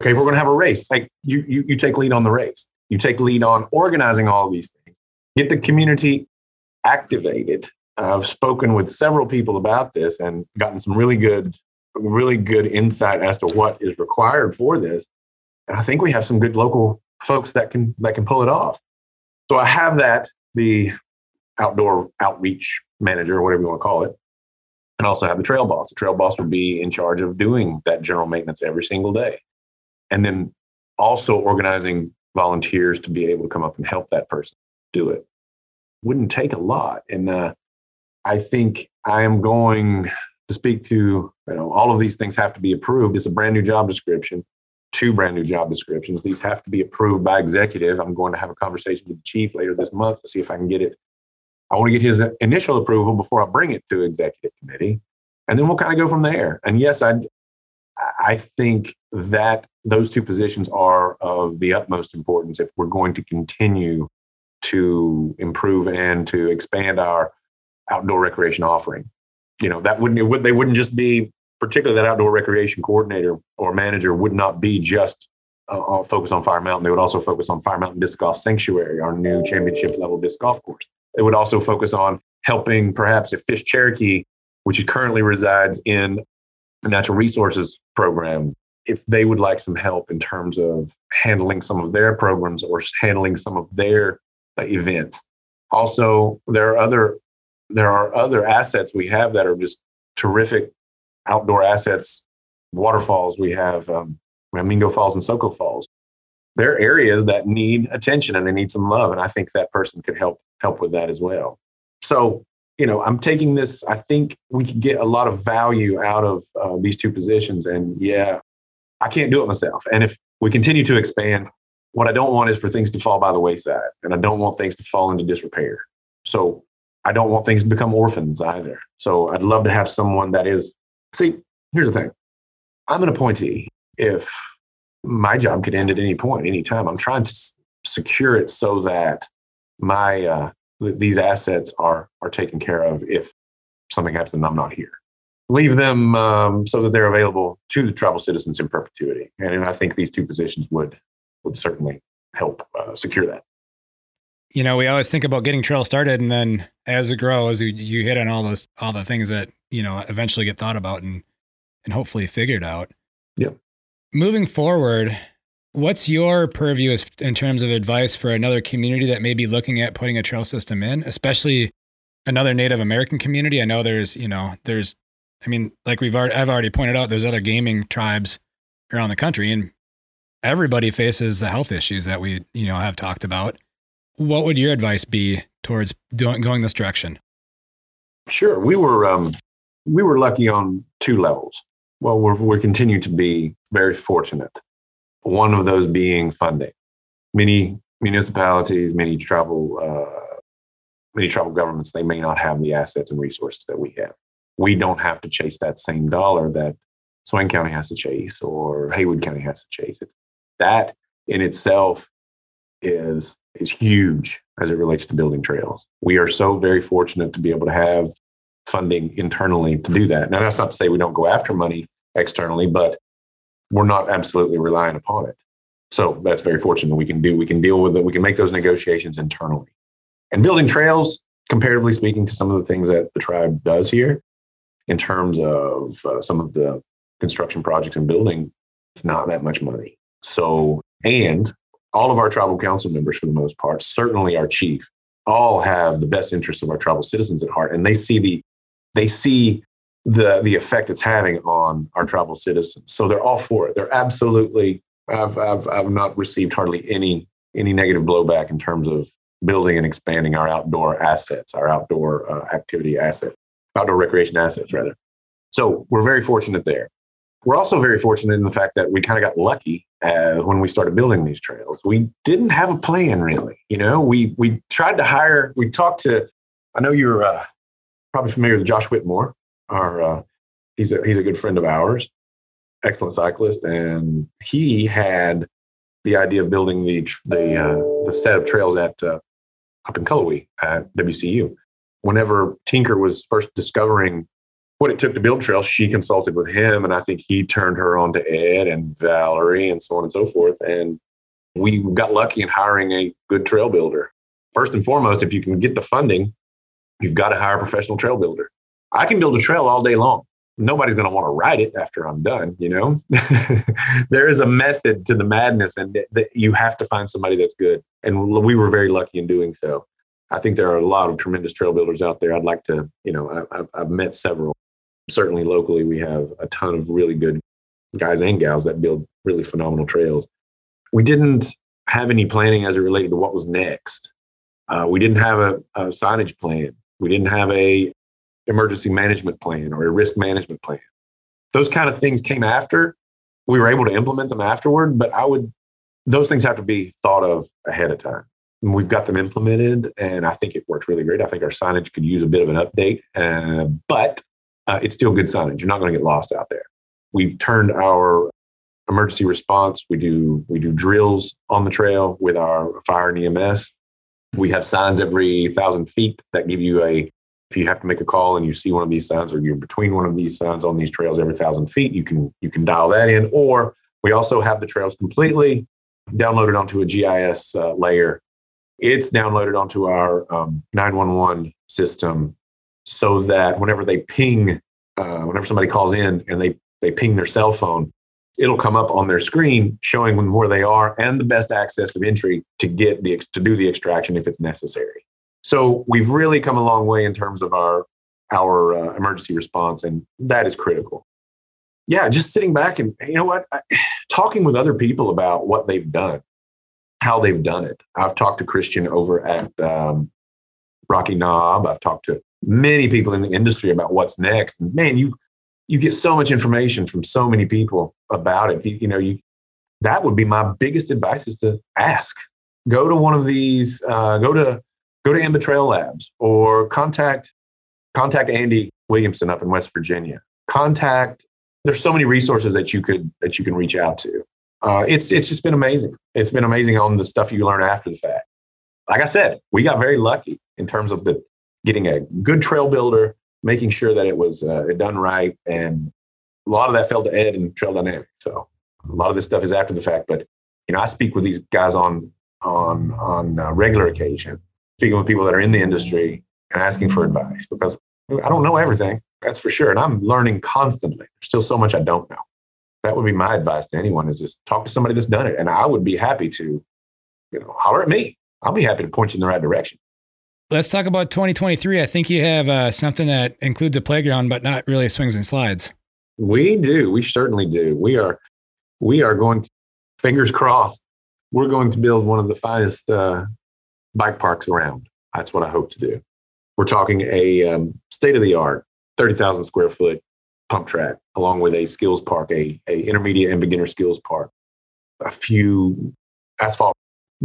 okay, if we're going to have a race, like you, you, you take lead on the race. You take lead on organizing all these things. Get the community activated. I've spoken with several people about this and gotten some really good, really good insight as to what is required for this. And I think we have some good local folks that can that can pull it off. So I have that the outdoor outreach manager whatever you want to call it and also have the trail boss. The trail boss would be in charge of doing that general maintenance every single day. And then also organizing volunteers to be able to come up and help that person do it. Wouldn't take a lot. And uh, I think I am going to speak to, you know, all of these things have to be approved. It's a brand new job description, two brand new job descriptions. These have to be approved by executive. I'm going to have a conversation with the chief later this month to see if I can get it I want to get his initial approval before I bring it to executive committee, and then we'll kind of go from there. And yes, I I think that those two positions are of the utmost importance if we're going to continue to improve and to expand our outdoor recreation offering. You know, that wouldn't would they wouldn't just be particularly that outdoor recreation coordinator or manager would not be just uh, focused on Fire Mountain. They would also focus on Fire Mountain Disc Golf Sanctuary, our new championship level disc golf course. It would also focus on helping perhaps if Fish Cherokee, which currently resides in the Natural Resources Program, if they would like some help in terms of handling some of their programs or handling some of their uh, events. Also, there are other there are other assets we have that are just terrific outdoor assets. Waterfalls we have, um, we have Mingo Falls and Soco Falls. There are areas that need attention and they need some love, and I think that person could help help with that as well. So, you know, I'm taking this, I think we can get a lot of value out of uh, these two positions. And yeah, I can't do it myself. And if we continue to expand, what I don't want is for things to fall by the wayside. And I don't want things to fall into disrepair. So I don't want things to become orphans either. So I'd love to have someone that is, see, here's the thing I'm an appointee. If my job could end at any point, any time, I'm trying to secure it so that my uh, these assets are are taken care of if something happens and I'm not here. Leave them um, so that they're available to the tribal citizens in perpetuity, and I think these two positions would would certainly help uh, secure that. You know, we always think about getting trail started, and then as it grows, you, you hit on all those all the things that you know eventually get thought about and and hopefully figured out. Yep. Moving forward, what's your purview in terms of advice for another community that may be looking at putting a trail system in, especially another Native American community? I know there's, you know, there's, I mean, like we've already, I've already pointed out, there's other gaming tribes around the country, and everybody faces the health issues that we, you know, have talked about. What would your advice be towards doing, going this direction? Sure, we were um, we were lucky on two levels. Well, we're, we continue to be very fortunate. One of those being funding. Many municipalities, many tribal, uh, many tribal governments, they may not have the assets and resources that we have. We don't have to chase that same dollar that Swain County has to chase or Haywood County has to chase it. That in itself is is huge as it relates to building trails. We are so very fortunate to be able to have funding internally to do that. Now, that's not to say we don't go after money externally, but we're not absolutely relying upon it. So that's very fortunate. We can do, we can deal with it. We can make those negotiations internally. And building trails, comparatively speaking to some of the things that the tribe does here, in terms of uh, some of the construction projects and building, it's not that much money. So, and all of our tribal council members, for the most part, certainly our chief, all have the best interests of our tribal citizens at heart, and they see the they see the the effect it's having on our tribal citizens. So they're all for it. They're absolutely. I've I've I've not received hardly any any negative blowback in terms of building and expanding our outdoor assets, our outdoor uh, activity assets, outdoor recreation assets rather. So we're very fortunate there. We're also very fortunate in the fact that we kind of got lucky uh, when we started building these trails. We didn't have a plan really. You know, we we tried to hire. We talked to. I know you're uh, probably familiar with Josh Whitmore. Our uh, he's a he's a good friend of ours, excellent cyclist, and he had the idea of building the the uh, the set of trails at uh, up in Cullowhee at WCU. Whenever Tinker was first discovering what it took to build trails, she consulted with him, and I think he turned her on to Ed and Valerie and so on and so forth. And we got lucky in hiring a good trail builder. First and foremost, if you can get the funding, you've got to hire a professional trail builder. I can build a trail all day long. Nobody's going to want to ride it after I'm done. You know, there is a method to the madness, and that you have to find somebody that's good. And we were very lucky in doing so. I think there are a lot of tremendous trail builders out there. I'd like to, you know, I, I've met several. Certainly locally, we have a ton of really good guys and gals that build really phenomenal trails. We didn't have any planning as it related to what was next. Uh, we didn't have a, a signage plan. We didn't have a emergency management plan or a risk management plan. Those kind of things came after. We were able to implement them afterward, but I would those things have to be thought of ahead of time. And we've got them implemented, and I think it works really great. I think our signage could use a bit of an update, uh, but uh, it's still good signage. You're not going to get lost out there. We've turned our emergency response. We do we do drills on the trail with our fire and EMS. We have signs every thousand feet that give you a, if you have to make a call and you see one of these signs or you're between one of these signs on these trails every thousand feet, you can, you can dial that in. Or we also have the trails completely downloaded onto a GIS uh, layer. It's downloaded onto our um, 911 system so that whenever they ping, uh, whenever somebody calls in and they, they ping their cell phone, it'll come up on their screen showing where they are and the best access of entry to get the to do the extraction if it's necessary. So we've really come a long way in terms of our our uh, emergency response, and that is critical. Yeah, just sitting back and you know what, I, talking with other people about what they've done, how they've done it. I've talked to Christian over at um, Rocky Knob. I've talked to many people in the industry about what's next. And man, you you get so much information from so many people about it. You, you know, you that would be my biggest advice is to ask. Go to one of these. Uh, go to go to IMBA Trail Labs or contact contact Andy Williamson up in West Virginia. Contact. There's so many resources that you could that you can reach out to. Uh, it's it's just been amazing. It's been amazing on the stuff you learn after the fact. like I said, we got very lucky in terms of the getting a good trail builder, making sure that it was uh, done right, and a lot of that fell to Ed and Trail Dynamics. So a lot of this stuff is after the fact, but you know, I speak with these guys on on on regular occasion, speaking with people that are in the industry and asking for advice because I don't know everything. That's for sure, and I'm learning constantly. There's still so much I don't know. That would be my advice to anyone: is just talk to somebody that's done it, and I would be happy to, you know, holler at me. I'll be happy to point you in the right direction. Let's talk about 2023. I think you have uh, something that includes a playground, but not really swings and slides. We do. We certainly do. We are. We are going. To, fingers crossed. We're going to build one of the finest uh, bike parks around. That's what I hope to do. We're talking a um, state of the art, 30,000 square foot pump track, along with a skills park, a, a intermediate and beginner skills park, a few asphalt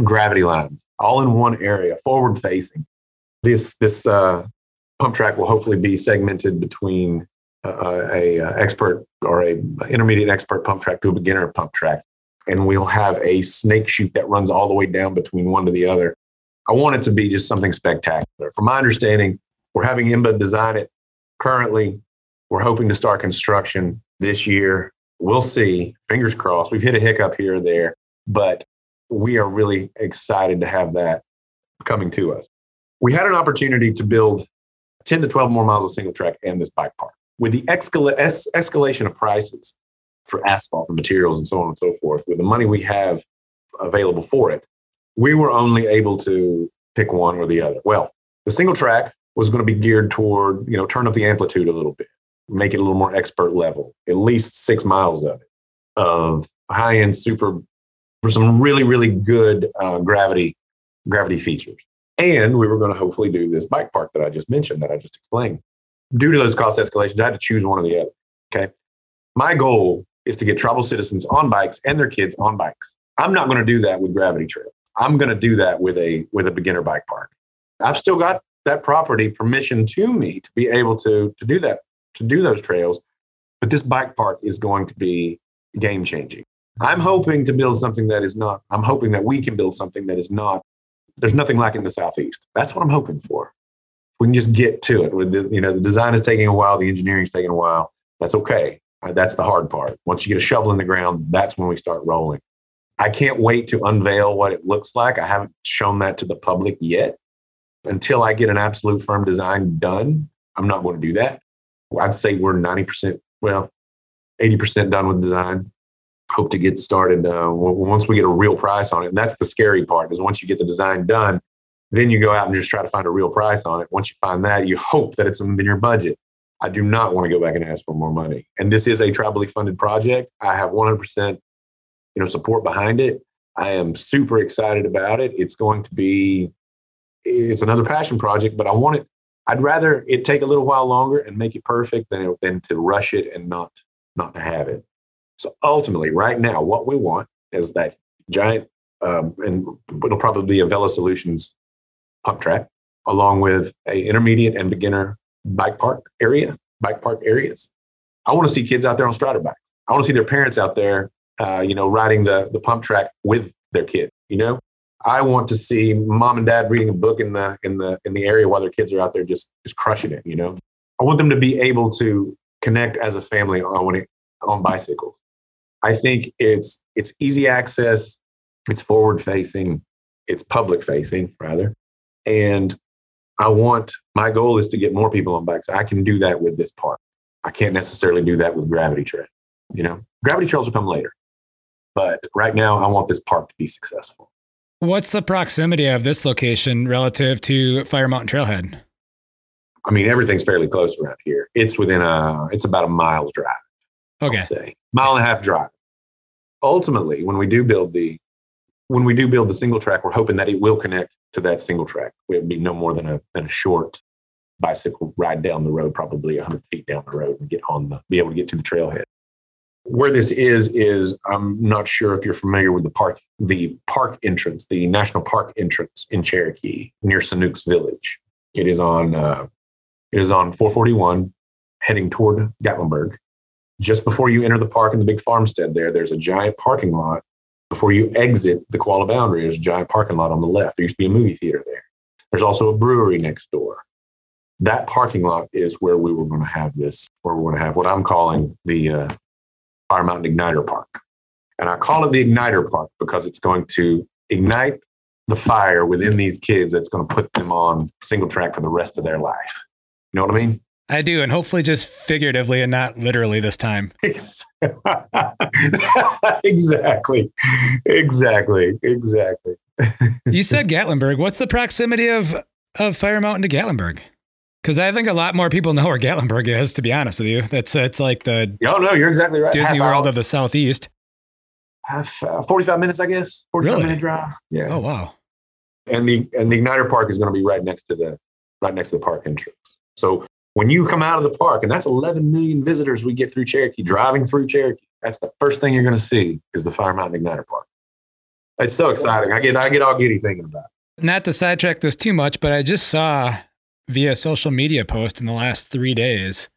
gravity lines, all in one area, forward facing this this uh, pump track will hopefully be segmented between uh, a, a, expert or a intermediate expert pump track to a beginner pump track, and we'll have a snake chute that runs all the way down between one to the other. I want it to be just something spectacular. From my understanding, we're having IMBA design it currently. We're hoping to start construction this year. We'll see. Fingers crossed. We've hit a hiccup here or there, but we are really excited to have that coming to us we had an opportunity to build 10 to 12 more miles of single track and this bike park. With the escala- es- escalation of prices for asphalt and materials and so on and so forth, with the money we have available for it, we were only able to pick one or the other. Well, the single track was going to be geared toward, you know, turn up the amplitude a little bit, make it a little more expert level, at least six miles of it, of high end super, for some really, really good uh, gravity gravity features. And we were going to hopefully do this bike park that I just mentioned, that I just explained. Due to those cost escalations, I had to choose one or the other. Okay. My goal is to get tribal citizens on bikes and their kids on bikes. I'm not going to do that with Gravity Trail. I'm going to do that with a with a beginner bike park. I've still got that property permission to me to be able to to do that to do those trails, but this bike park is going to be game changing. I'm hoping to build something that is not. I'm hoping that we can build something that is not there's nothing like in the southeast. That's what I'm hoping for. We can just get to it. With the, you know, the design is taking a while, the engineering is taking a while. That's okay. That's the hard part. Once you get a shovel in the ground, that's when we start rolling. I can't wait to unveil what it looks like. I haven't shown that to the public yet. Until I get an absolute firm design done, I'm not going to do that. I'd say we're 90%, well, 80% done with design hope to get started uh, once we get a real price on it. And that's the scary part is once you get the design done, then you go out and just try to find a real price on it. Once you find that, you hope that it's within your budget. I do not want to go back and ask for more money. And this is a tribally funded project. I have 100% you know support behind it. I am super excited about it. It's going to be it's another passion project, but I want it I'd rather it take a little while longer and make it perfect than than to rush it and not not to have it. So ultimately, right now, what we want is that giant, um, and it'll probably be a Velo Solutions pump track, along with a intermediate and beginner bike park area, bike park areas. I want to see kids out there on Strider bikes. I want to see their parents out there, uh, you know, riding the the pump track with their kid. You know, I want to see mom and dad reading a book in the in the in the area while their kids are out there just just crushing it. You know, I want them to be able to connect as a family on on bicycles. I think it's it's easy access, it's forward facing, it's public facing rather, and I want my goal is to get more people on bikes. I can do that with this park. I can't necessarily do that with gravity trail. You know, gravity trails will come later, but right now I want this park to be successful. What's the proximity of this location relative to Fire Mountain Trailhead? I mean, everything's fairly close around here. It's within a, it's about a mile's drive. Okay. Say mile and a half drive ultimately, when we do build the when we do build the single track, we're hoping that it will connect to that single track. It would be no more than a than a short bicycle ride down the road, probably 100 feet down the road, and get on the be able to get to the trailhead. Where this is is I'm not sure if you're familiar with the park, the park entrance, the national park entrance in Cherokee near Saunooke's Village. It is on uh, it is on 441 heading toward Gatlinburg just before you enter the park in the big farmstead there, there's a giant parking lot before you exit the Qualla boundary, there's a giant parking lot on the left. There used to be a movie theater there. There's also a brewery next door. That parking lot is where we were going to have this, where we're going to have what I'm calling the uh, Fire Mountain Igniter Park. And I call it the Igniter Park because it's going to ignite the fire within these kids that's going to put them on single track for the rest of their life. You know what I mean? I do, and hopefully just figuratively and not literally this time. exactly. Exactly. Exactly. you said Gatlinburg. What's the proximity of, of Fire Mountain to Gatlinburg? Because I think a lot more people know where Gatlinburg is, to be honest with you. That's it's like the oh no, you're exactly right. Disney Half World hour. of the Southeast. Half uh, 45 minutes, I guess. 45 really? minute drive. Yeah. Oh wow. And the and the Igniter Park is going to be right next to the right next to the park entrance. So when you come out of the park, and that's 11 million visitors we get through Cherokee, driving through Cherokee, that's the first thing you're going to see is the Fire Mountain Igniter Park. It's so exciting. I get I get all giddy thinking about it. Not to sidetrack this too much, but I just saw via social media post in the last three days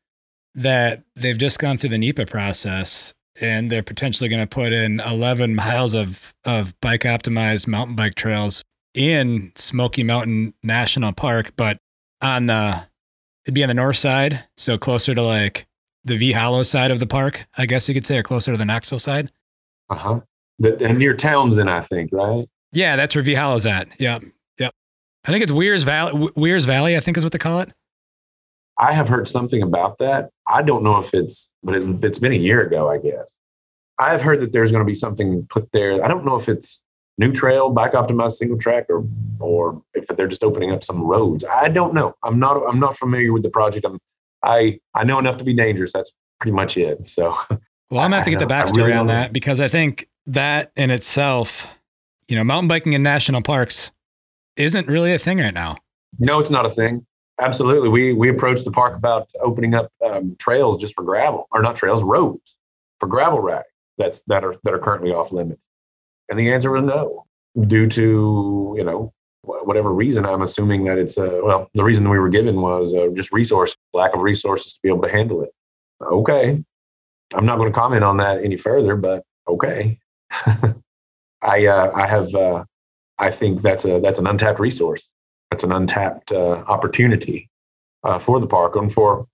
that they've just gone through the NEPA process and they're potentially going to put in 11 miles of, of bike optimized mountain bike trails in Smoky Mountain National Park, but on the it'd be on the north side, so closer to like the V Hollow side of the park, I guess you could say, or closer to the Knoxville side. Uh huh. And near Townsend, I think, right? Yeah, that's where V Hollow's at. Yep. I think it's Wears Valley. Wears Valley, I think, is what they call it. I have heard something about that. I don't know if it's, but it, it's been a year ago, I guess. I have heard that there's going to be something put there. I don't know if it's new trail, bike optimized single track, or or if they're just opening up some roads. I don't know. I'm not I'm not familiar with the project. I'm I I know enough to be dangerous. That's pretty much it. So well, I'm gonna have to get the backstory really on that because I think that in itself, you know, mountain biking in national parks isn't really a thing right now. No, it's not a thing. Absolutely. We we approached the park about opening up um, trails just for gravel, or not trails, roads for gravel riding. That's that are that are currently off limits. And the answer was no, due to, you know, whatever reason. I'm assuming that it's, uh, well, the reason we were given was uh, just resource, lack of resources to be able to handle it. Okay. I'm not going to comment on that any further, but okay. I, uh, I have, uh, I think that's a, that's an untapped resource. That's an untapped uh, opportunity uh, for the park and for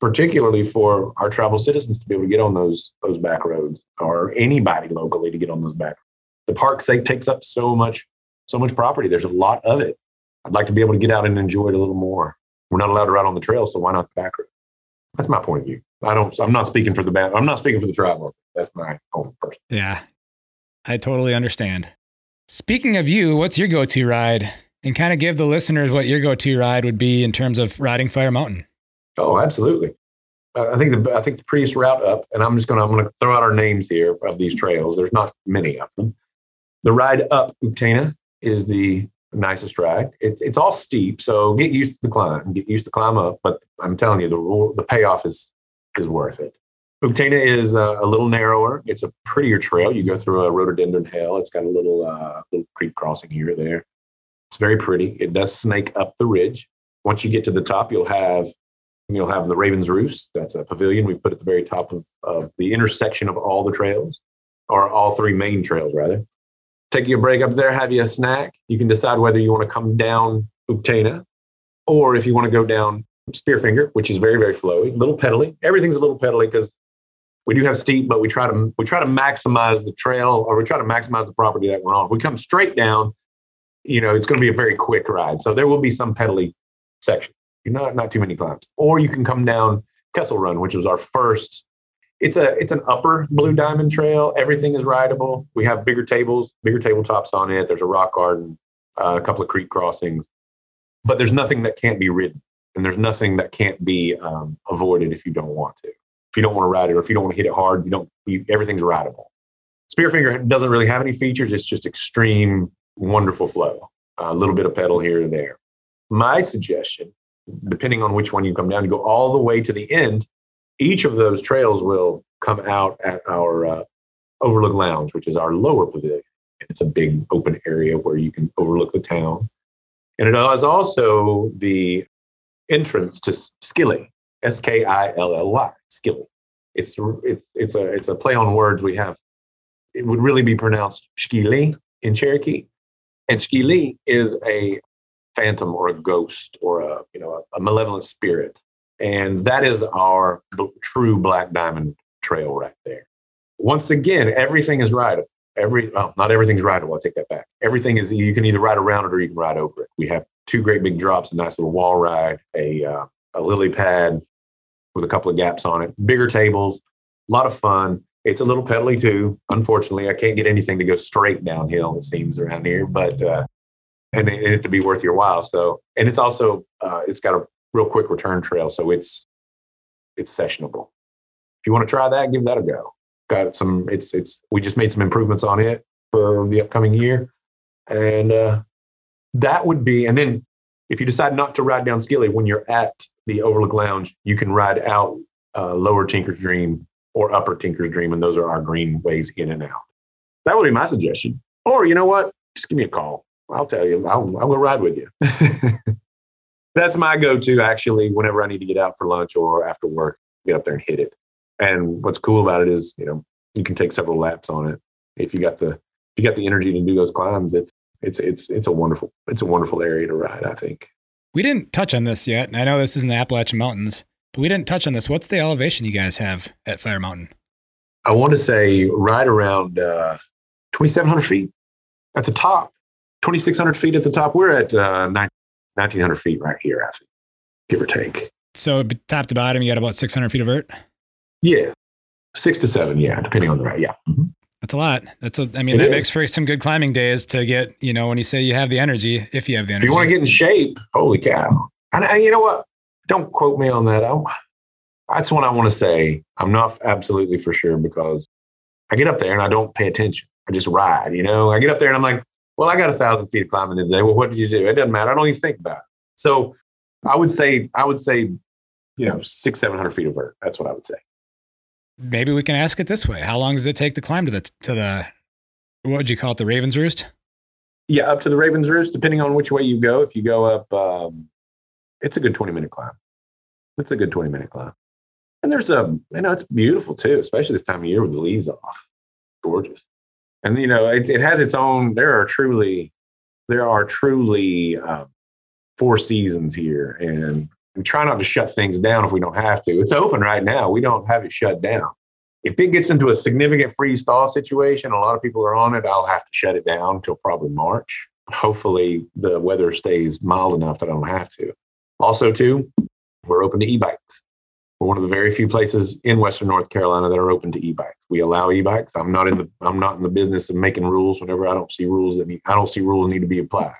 particularly for our tribal citizens to be able to get on those those back roads or anybody locally to get on those back the park say, takes up so much so much property. There's a lot of it. I'd like to be able to get out and enjoy it a little more. We're not allowed to ride on the trail, so why not the back road? That's my point of view. I don't. I'm not speaking for the band. I'm not speaking for the tribe. That's my own person. Yeah, I totally understand. Speaking of you, what's your go-to ride? And kind of give the listeners what your go-to ride would be in terms of riding Fire Mountain. Oh, absolutely. Uh, I think the I think the prettiest route up, and I'm just to I'm to throw out our names here of these trails. There's not many of them. The ride up Uktena is the nicest ride. It, it's all steep, so get used to the climb, get used to climb up. But I'm telling you, the the payoff is is worth it. Uktena is a, a, little narrower. It's a prettier trail. You go through a rhododendron hill. It's got a little uh, little creek crossing here or there. It's very pretty. It does snake up the ridge. Once you get to the top, you'll have you'll have the Raven's Roost. That's a pavilion we put at the very top of, of the intersection of all the trails, or all three main trails rather take a break up there, have you a snack. You can decide whether you want to come down Uktena or if you want to go down Spearfinger, which is very, very flowy, little pedally. Everything's a little pedally because we do have steep, but we try to we try to maximize the trail or we try to maximize the property that we're on. If we come straight down, you know, it's going to be a very quick ride. So there will be some pedally section. Not not too many climbs. Or you can come down Kessel Run, which was our first it's a it's an upper blue diamond trail everything is rideable we have bigger tables bigger tabletops on it there's a rock garden uh, a couple of creek crossings but there's nothing that can't be ridden and there's nothing that can't be um, avoided if you don't want to if you don't want to ride it or if you don't want to hit it hard you don't you, everything's rideable spearfinger doesn't really have any features it's just extreme wonderful flow a little bit of pedal here and there my suggestion depending on which one you come down you go all the way to the end each of those trails will come out at our uh, Overlook Lounge, which is our lower pavilion. It's a big open area where you can overlook the town. And it is also the entrance to Skilly, S K I L L Y, Skilly. It's, it's, it's, a, it's a play on words. We have it would really be pronounced Shkili in Cherokee. And Shkili is a phantom or a ghost or a you know a, a malevolent spirit, and that is our b- true Black Diamond Trail right there. Once again, everything is right. Every well, not everything's rideable. I take that back. Everything is you can either ride around it or you can ride over it. We have two great big drops, a nice little wall ride, a uh, a lily pad with a couple of gaps on it, bigger tables, a lot of fun. It's a little pedally too. Unfortunately, I can't get anything to go straight downhill. It seems around here, but uh, and it, it to be worth your while. So, and it's also uh, it's got a real quick return trail, so it's it's sessionable. If you want to try that, give that a go. Got some. It's it's we just made some improvements on it for the upcoming year, and uh, that would be. And then if you decide not to ride down Skilly when you're at the Overlook Lounge, you can ride out uh, Lower Tinker's Dream or Upper Tinker's Dream, and those are our green ways in and out. That would be my suggestion. Or you know what? Just give me a call. I'll tell you. I'll, I'll go ride with you. That's my go-to actually. Whenever I need to get out for lunch or after work, get up there and hit it. And what's cool about it is, you know, you can take several laps on it if you got the if you got the energy to do those climbs. It's it's it's it's a wonderful it's a wonderful area to ride. I think. We didn't touch on this yet. and I know this is in the Appalachian Mountains, but we didn't touch on this. What's the elevation you guys have at Fire Mountain? I want to say right around uh, 2,700 feet at the top, 2,600 feet at the top. We're at uh, 1,900 feet right here, I think, give or take. So top to bottom, you got about 600 feet of vert. Yeah, six to seven. Yeah, depending on the right. Yeah. Mhm. That's a lot. That's a. I mean, It that is. makes for some good climbing days to get. You know, when you say you have the energy, if you have the energy, If you want to get in shape, holy cow! And, and you know what? Don't quote me on that. I, that's what I want to say. I'm not absolutely for sure because I get up there and I don't pay attention. I just ride. You know, I get up there and I'm like, well, I got a thousand feet of climbing today. Well, what did you do? It doesn't matter. I don't even think about it. So I would say, I would say, you know, six, seven hundred feet of vert. That's what I would say. Maybe we can ask it this way: How long does it take to climb to the to the what would you call it, the Ravens Roost? Yeah, up to the Ravens Roost, depending on which way you go. If you go up, um, it's a good 20 minute climb. It's a good 20 minute climb. And there's a, you know, it's beautiful too, especially this time of year with the leaves off. Gorgeous. And, you know, it, it has its own, there are truly, there are truly uh, four seasons here. And we try not to shut things down if we don't have to. It's open right now. We don't have it shut down. If it gets into a significant freeze thaw situation, a lot of people are on it, I'll have to shut it down until probably March. Hopefully the weather stays mild enough that I don't have to. Also, too, we're open to e-bikes. We're one of the very few places in Western North Carolina that are open to e-bikes. We allow e-bikes. I'm not in the I'm not in the business of making rules whenever I don't see rules that need, I don't see rules need to be applied.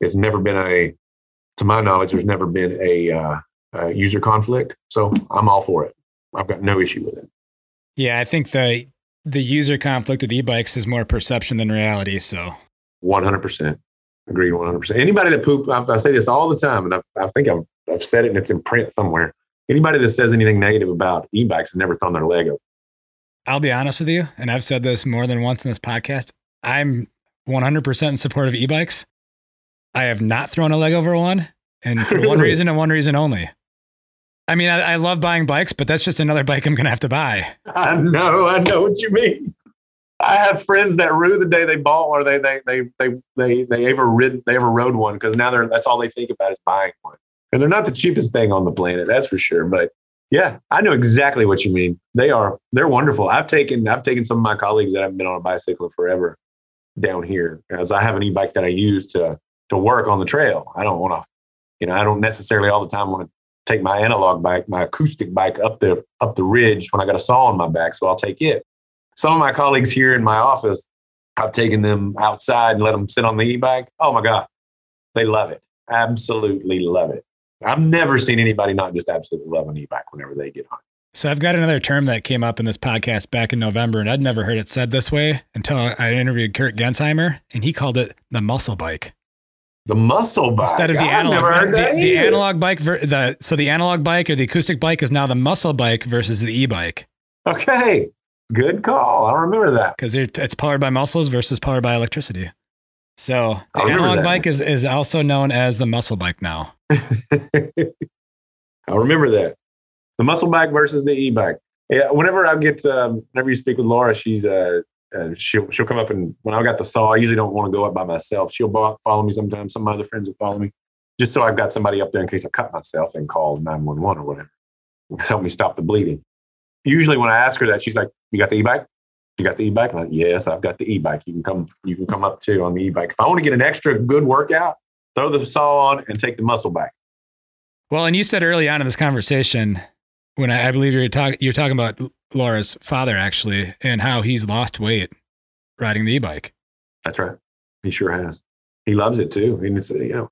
It's never been a, to my knowledge, there's never been a, uh, uh user conflict. So I'm all for it. I've got no issue with it. Yeah, I think the the user conflict with e-bikes is more perception than reality. So 100%. Agreed 100%. Anybody that poop, I, I say this all the time, and I, I think I've, I've said it and it's in print somewhere. Anybody that says anything negative about e bikes has never thrown their leg over. I'll be honest with you, and I've said this more than once in this podcast. I'm 100% in support of e-bikes. I have not thrown a leg over one, and for one reason and one reason only. I mean, I, I love buying bikes, but that's just another bike I'm going to have to buy. I know, I know what you mean. I have friends that rue the day they bought one or they they they they they, they ever rid they ever rode one because now they're that's all they think about is buying one. And they're not the cheapest thing on the planet, that's for sure. But yeah, I know exactly what you mean. They are they're wonderful. I've taken I've taken some of my colleagues that haven't been on a bicycle forever down here as I have an e-bike that I use to to work on the trail. I don't want to, you know, I don't necessarily all the time want to take my analog bike, my acoustic bike up the up the ridge when I got a saw on my back, so I'll take it. Some of my colleagues here in my office, I've taken them outside and let them sit on the e-bike. Oh my god, they love it. Absolutely love it. I've never seen anybody not just absolutely love an e-bike whenever they get on. So I've got another term that came up in this podcast back in November, and I'd never heard it said this way until I interviewed Kurt Gensheimer, and he called it the muscle bike The muscle bike. instead of the analog. heard the, the analog bike, ver- the so the analog bike or the acoustic bike is now the muscle bike versus the e-bike Okay, good call. I remember that. because it's powered by muscles versus powered by electricity. So the analog that. bike is is also known as the muscle bike now. I remember that. The muscle bike versus the e-bike. Yeah, whenever I get, um, whenever you speak with Laura, she's uh, uh, she'll she'll come up and when I got the saw, I usually don't want to go up by myself. She'll follow me sometimes. Some of my other friends will follow me, just so I've got somebody up there in case I cut myself and call nine one one or whatever, help me stop the bleeding. Usually, when I ask her that, she's like, "You got the e-bike? You got the e-bike?" I'm like, "Yes, I've got the e-bike. You can come. You can come up too on the e-bike. If I want to get an extra good workout, throw the saw on and take the muscle back." Well, and you said early on in this conversation when I, I believe you're talking you're talking about Laura's father actually and how he's lost weight riding the e-bike. That's right. He sure has. He loves it too. And it's you know,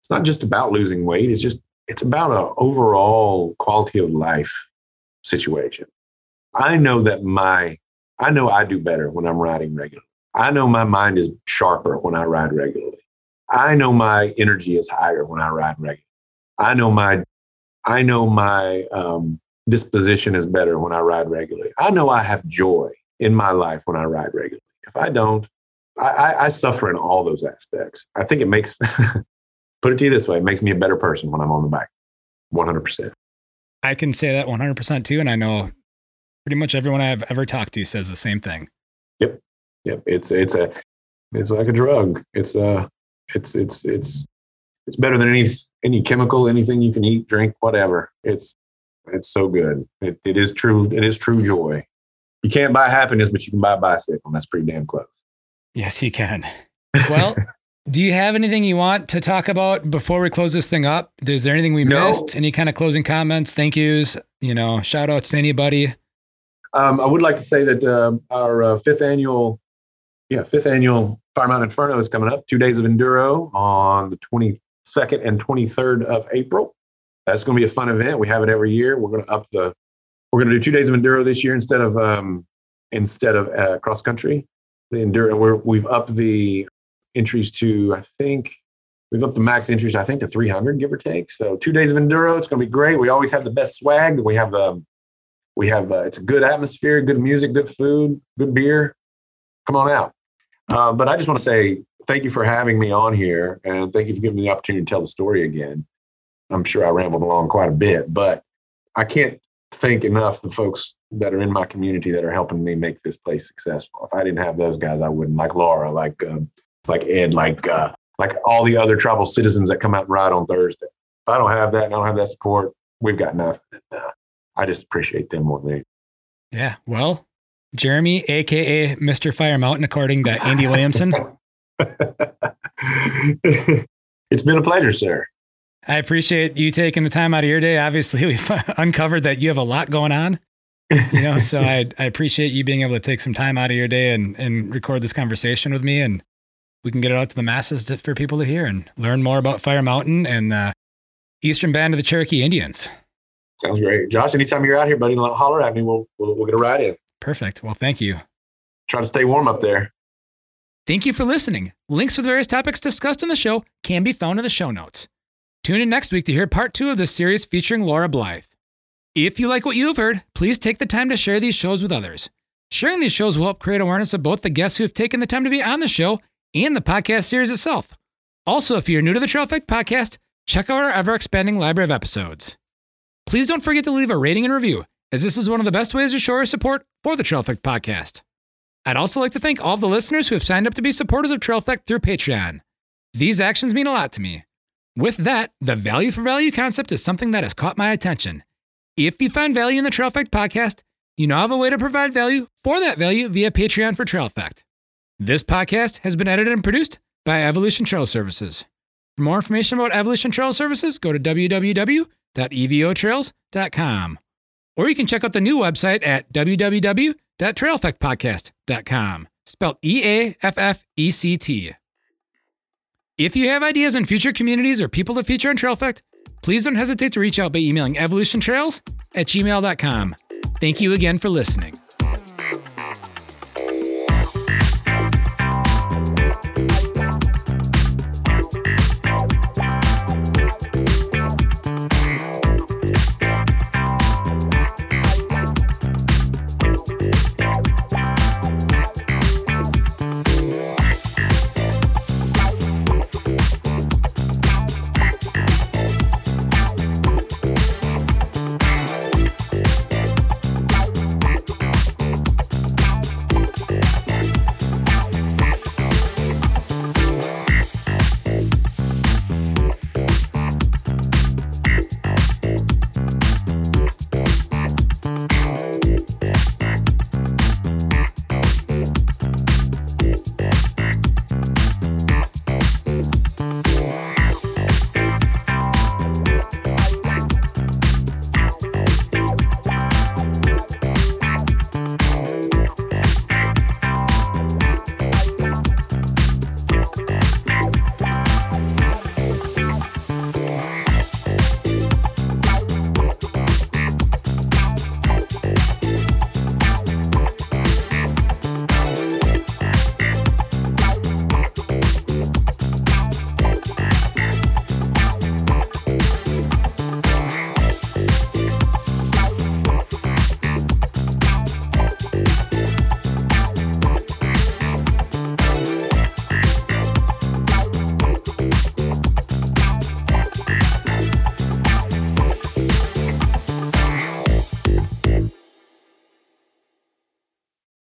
it's not just about losing weight. It's just it's about an overall quality of life situation. I know that my I know I do better when I'm riding regularly. I know my mind is sharper when I ride regularly. I know my energy is higher when I ride regularly. I know my I know my um, disposition is better when I ride regularly. I know I have joy in my life when I ride regularly. If I don't, I, I, I suffer in all those aspects. I think it makes, put it to you this way, it makes me a better person when I'm on the bike. 100%. I can say that 100% too. And I know pretty much everyone I've ever talked to says the same thing. Yep. Yep. It's, it's a, it's like a drug. It's a, uh, it's, it's, it's, it's better than any any chemical, anything you can eat, drink, whatever. It's it's so good. It, it is true. It is true joy. You can't buy happiness, but you can buy a bicycle. And that's pretty damn close. Yes, you can. Well, do you have anything you want to talk about before we close this thing up? Is there anything we no. missed? Any kind of closing comments? Thank yous. You know, shout outs to anybody. Um, I would like to say that uh, our uh, fifth annual, yeah, fifth annual Fire Mountain Inferno is coming up. Two days of enduro on the 22nd and 23rd of April. That's going to be a fun event. We have it every year. We're going to up the. We're going to do two days of enduro this year instead of um, instead of uh, cross country. The enduro. We're, we've upped the entries to I think we've upped the max entries I think to 300 give or take. So two days of enduro. It's going to be great. We always have the best swag. We have um, we have uh, it's a good atmosphere, good music, good food, good beer. Come on out. Uh, but I just want to say thank you for having me on here, and thank you for giving me the opportunity to tell the story again. I'm sure I rambled along quite a bit, but I can't thank enough the folks that are in my community that are helping me make this place successful. If I didn't have those guys, I wouldn't. Like Laura, like um, like Ed, like uh, like all the other tribal citizens that come out and ride on Thursday. If I don't have that and I don't have that support, we've got nothing. Uh, I just appreciate them more than anything. Yeah. Well, Jeremy, aka Mr. Fire Mountain, according to Andy Williamson. it's been a pleasure, sir. I appreciate you taking the time out of your day. Obviously, we've uncovered that you have a lot going on. You know, so I I appreciate you being able to take some time out of your day and and record this conversation with me, and we can get it out to the masses to, for people to hear and learn more about Fire Mountain and the Eastern Band of the Cherokee Indians. Sounds great, Josh. Anytime you're out here, buddy, holler at me. We'll we'll, we'll get a ride in. Perfect. Well, thank you. Try to stay warm up there. Thank you for listening. Links for the various topics discussed on the show can be found in the show notes. Tune in next week to hear part two of this series featuring Laura Blythe. If you like what you've heard, please take the time to share these shows with others. Sharing these shows will help create awareness of both the guests who have taken the time to be on the show and the podcast series itself. Also, if you're new to the Trail EAffect podcast, check out our ever expanding library of episodes. Please don't forget to leave a rating and review, as this is one of the best ways to show your support for the Trail EAffect podcast. I'd also like to thank all the listeners who have signed up to be supporters of Trail EAffect through Patreon. These actions mean a lot to me. With that, the value for value concept is something that has caught my attention. If you find value in the Trail EAffect podcast, you now have a way to provide value for that value via Patreon for Trail EAffect. This podcast has been edited and produced by Evolution Trail Services. For more information about Evolution Trail Services, go to www.evotrails.com. Or you can check out the new website at www.traileffectpodcast.com, spelled E A F F E C T. If you have ideas on future communities or people to feature on Trail EAffect, please don't hesitate to reach out by emailing evolutiontrails at gmail.com. Thank you again for listening.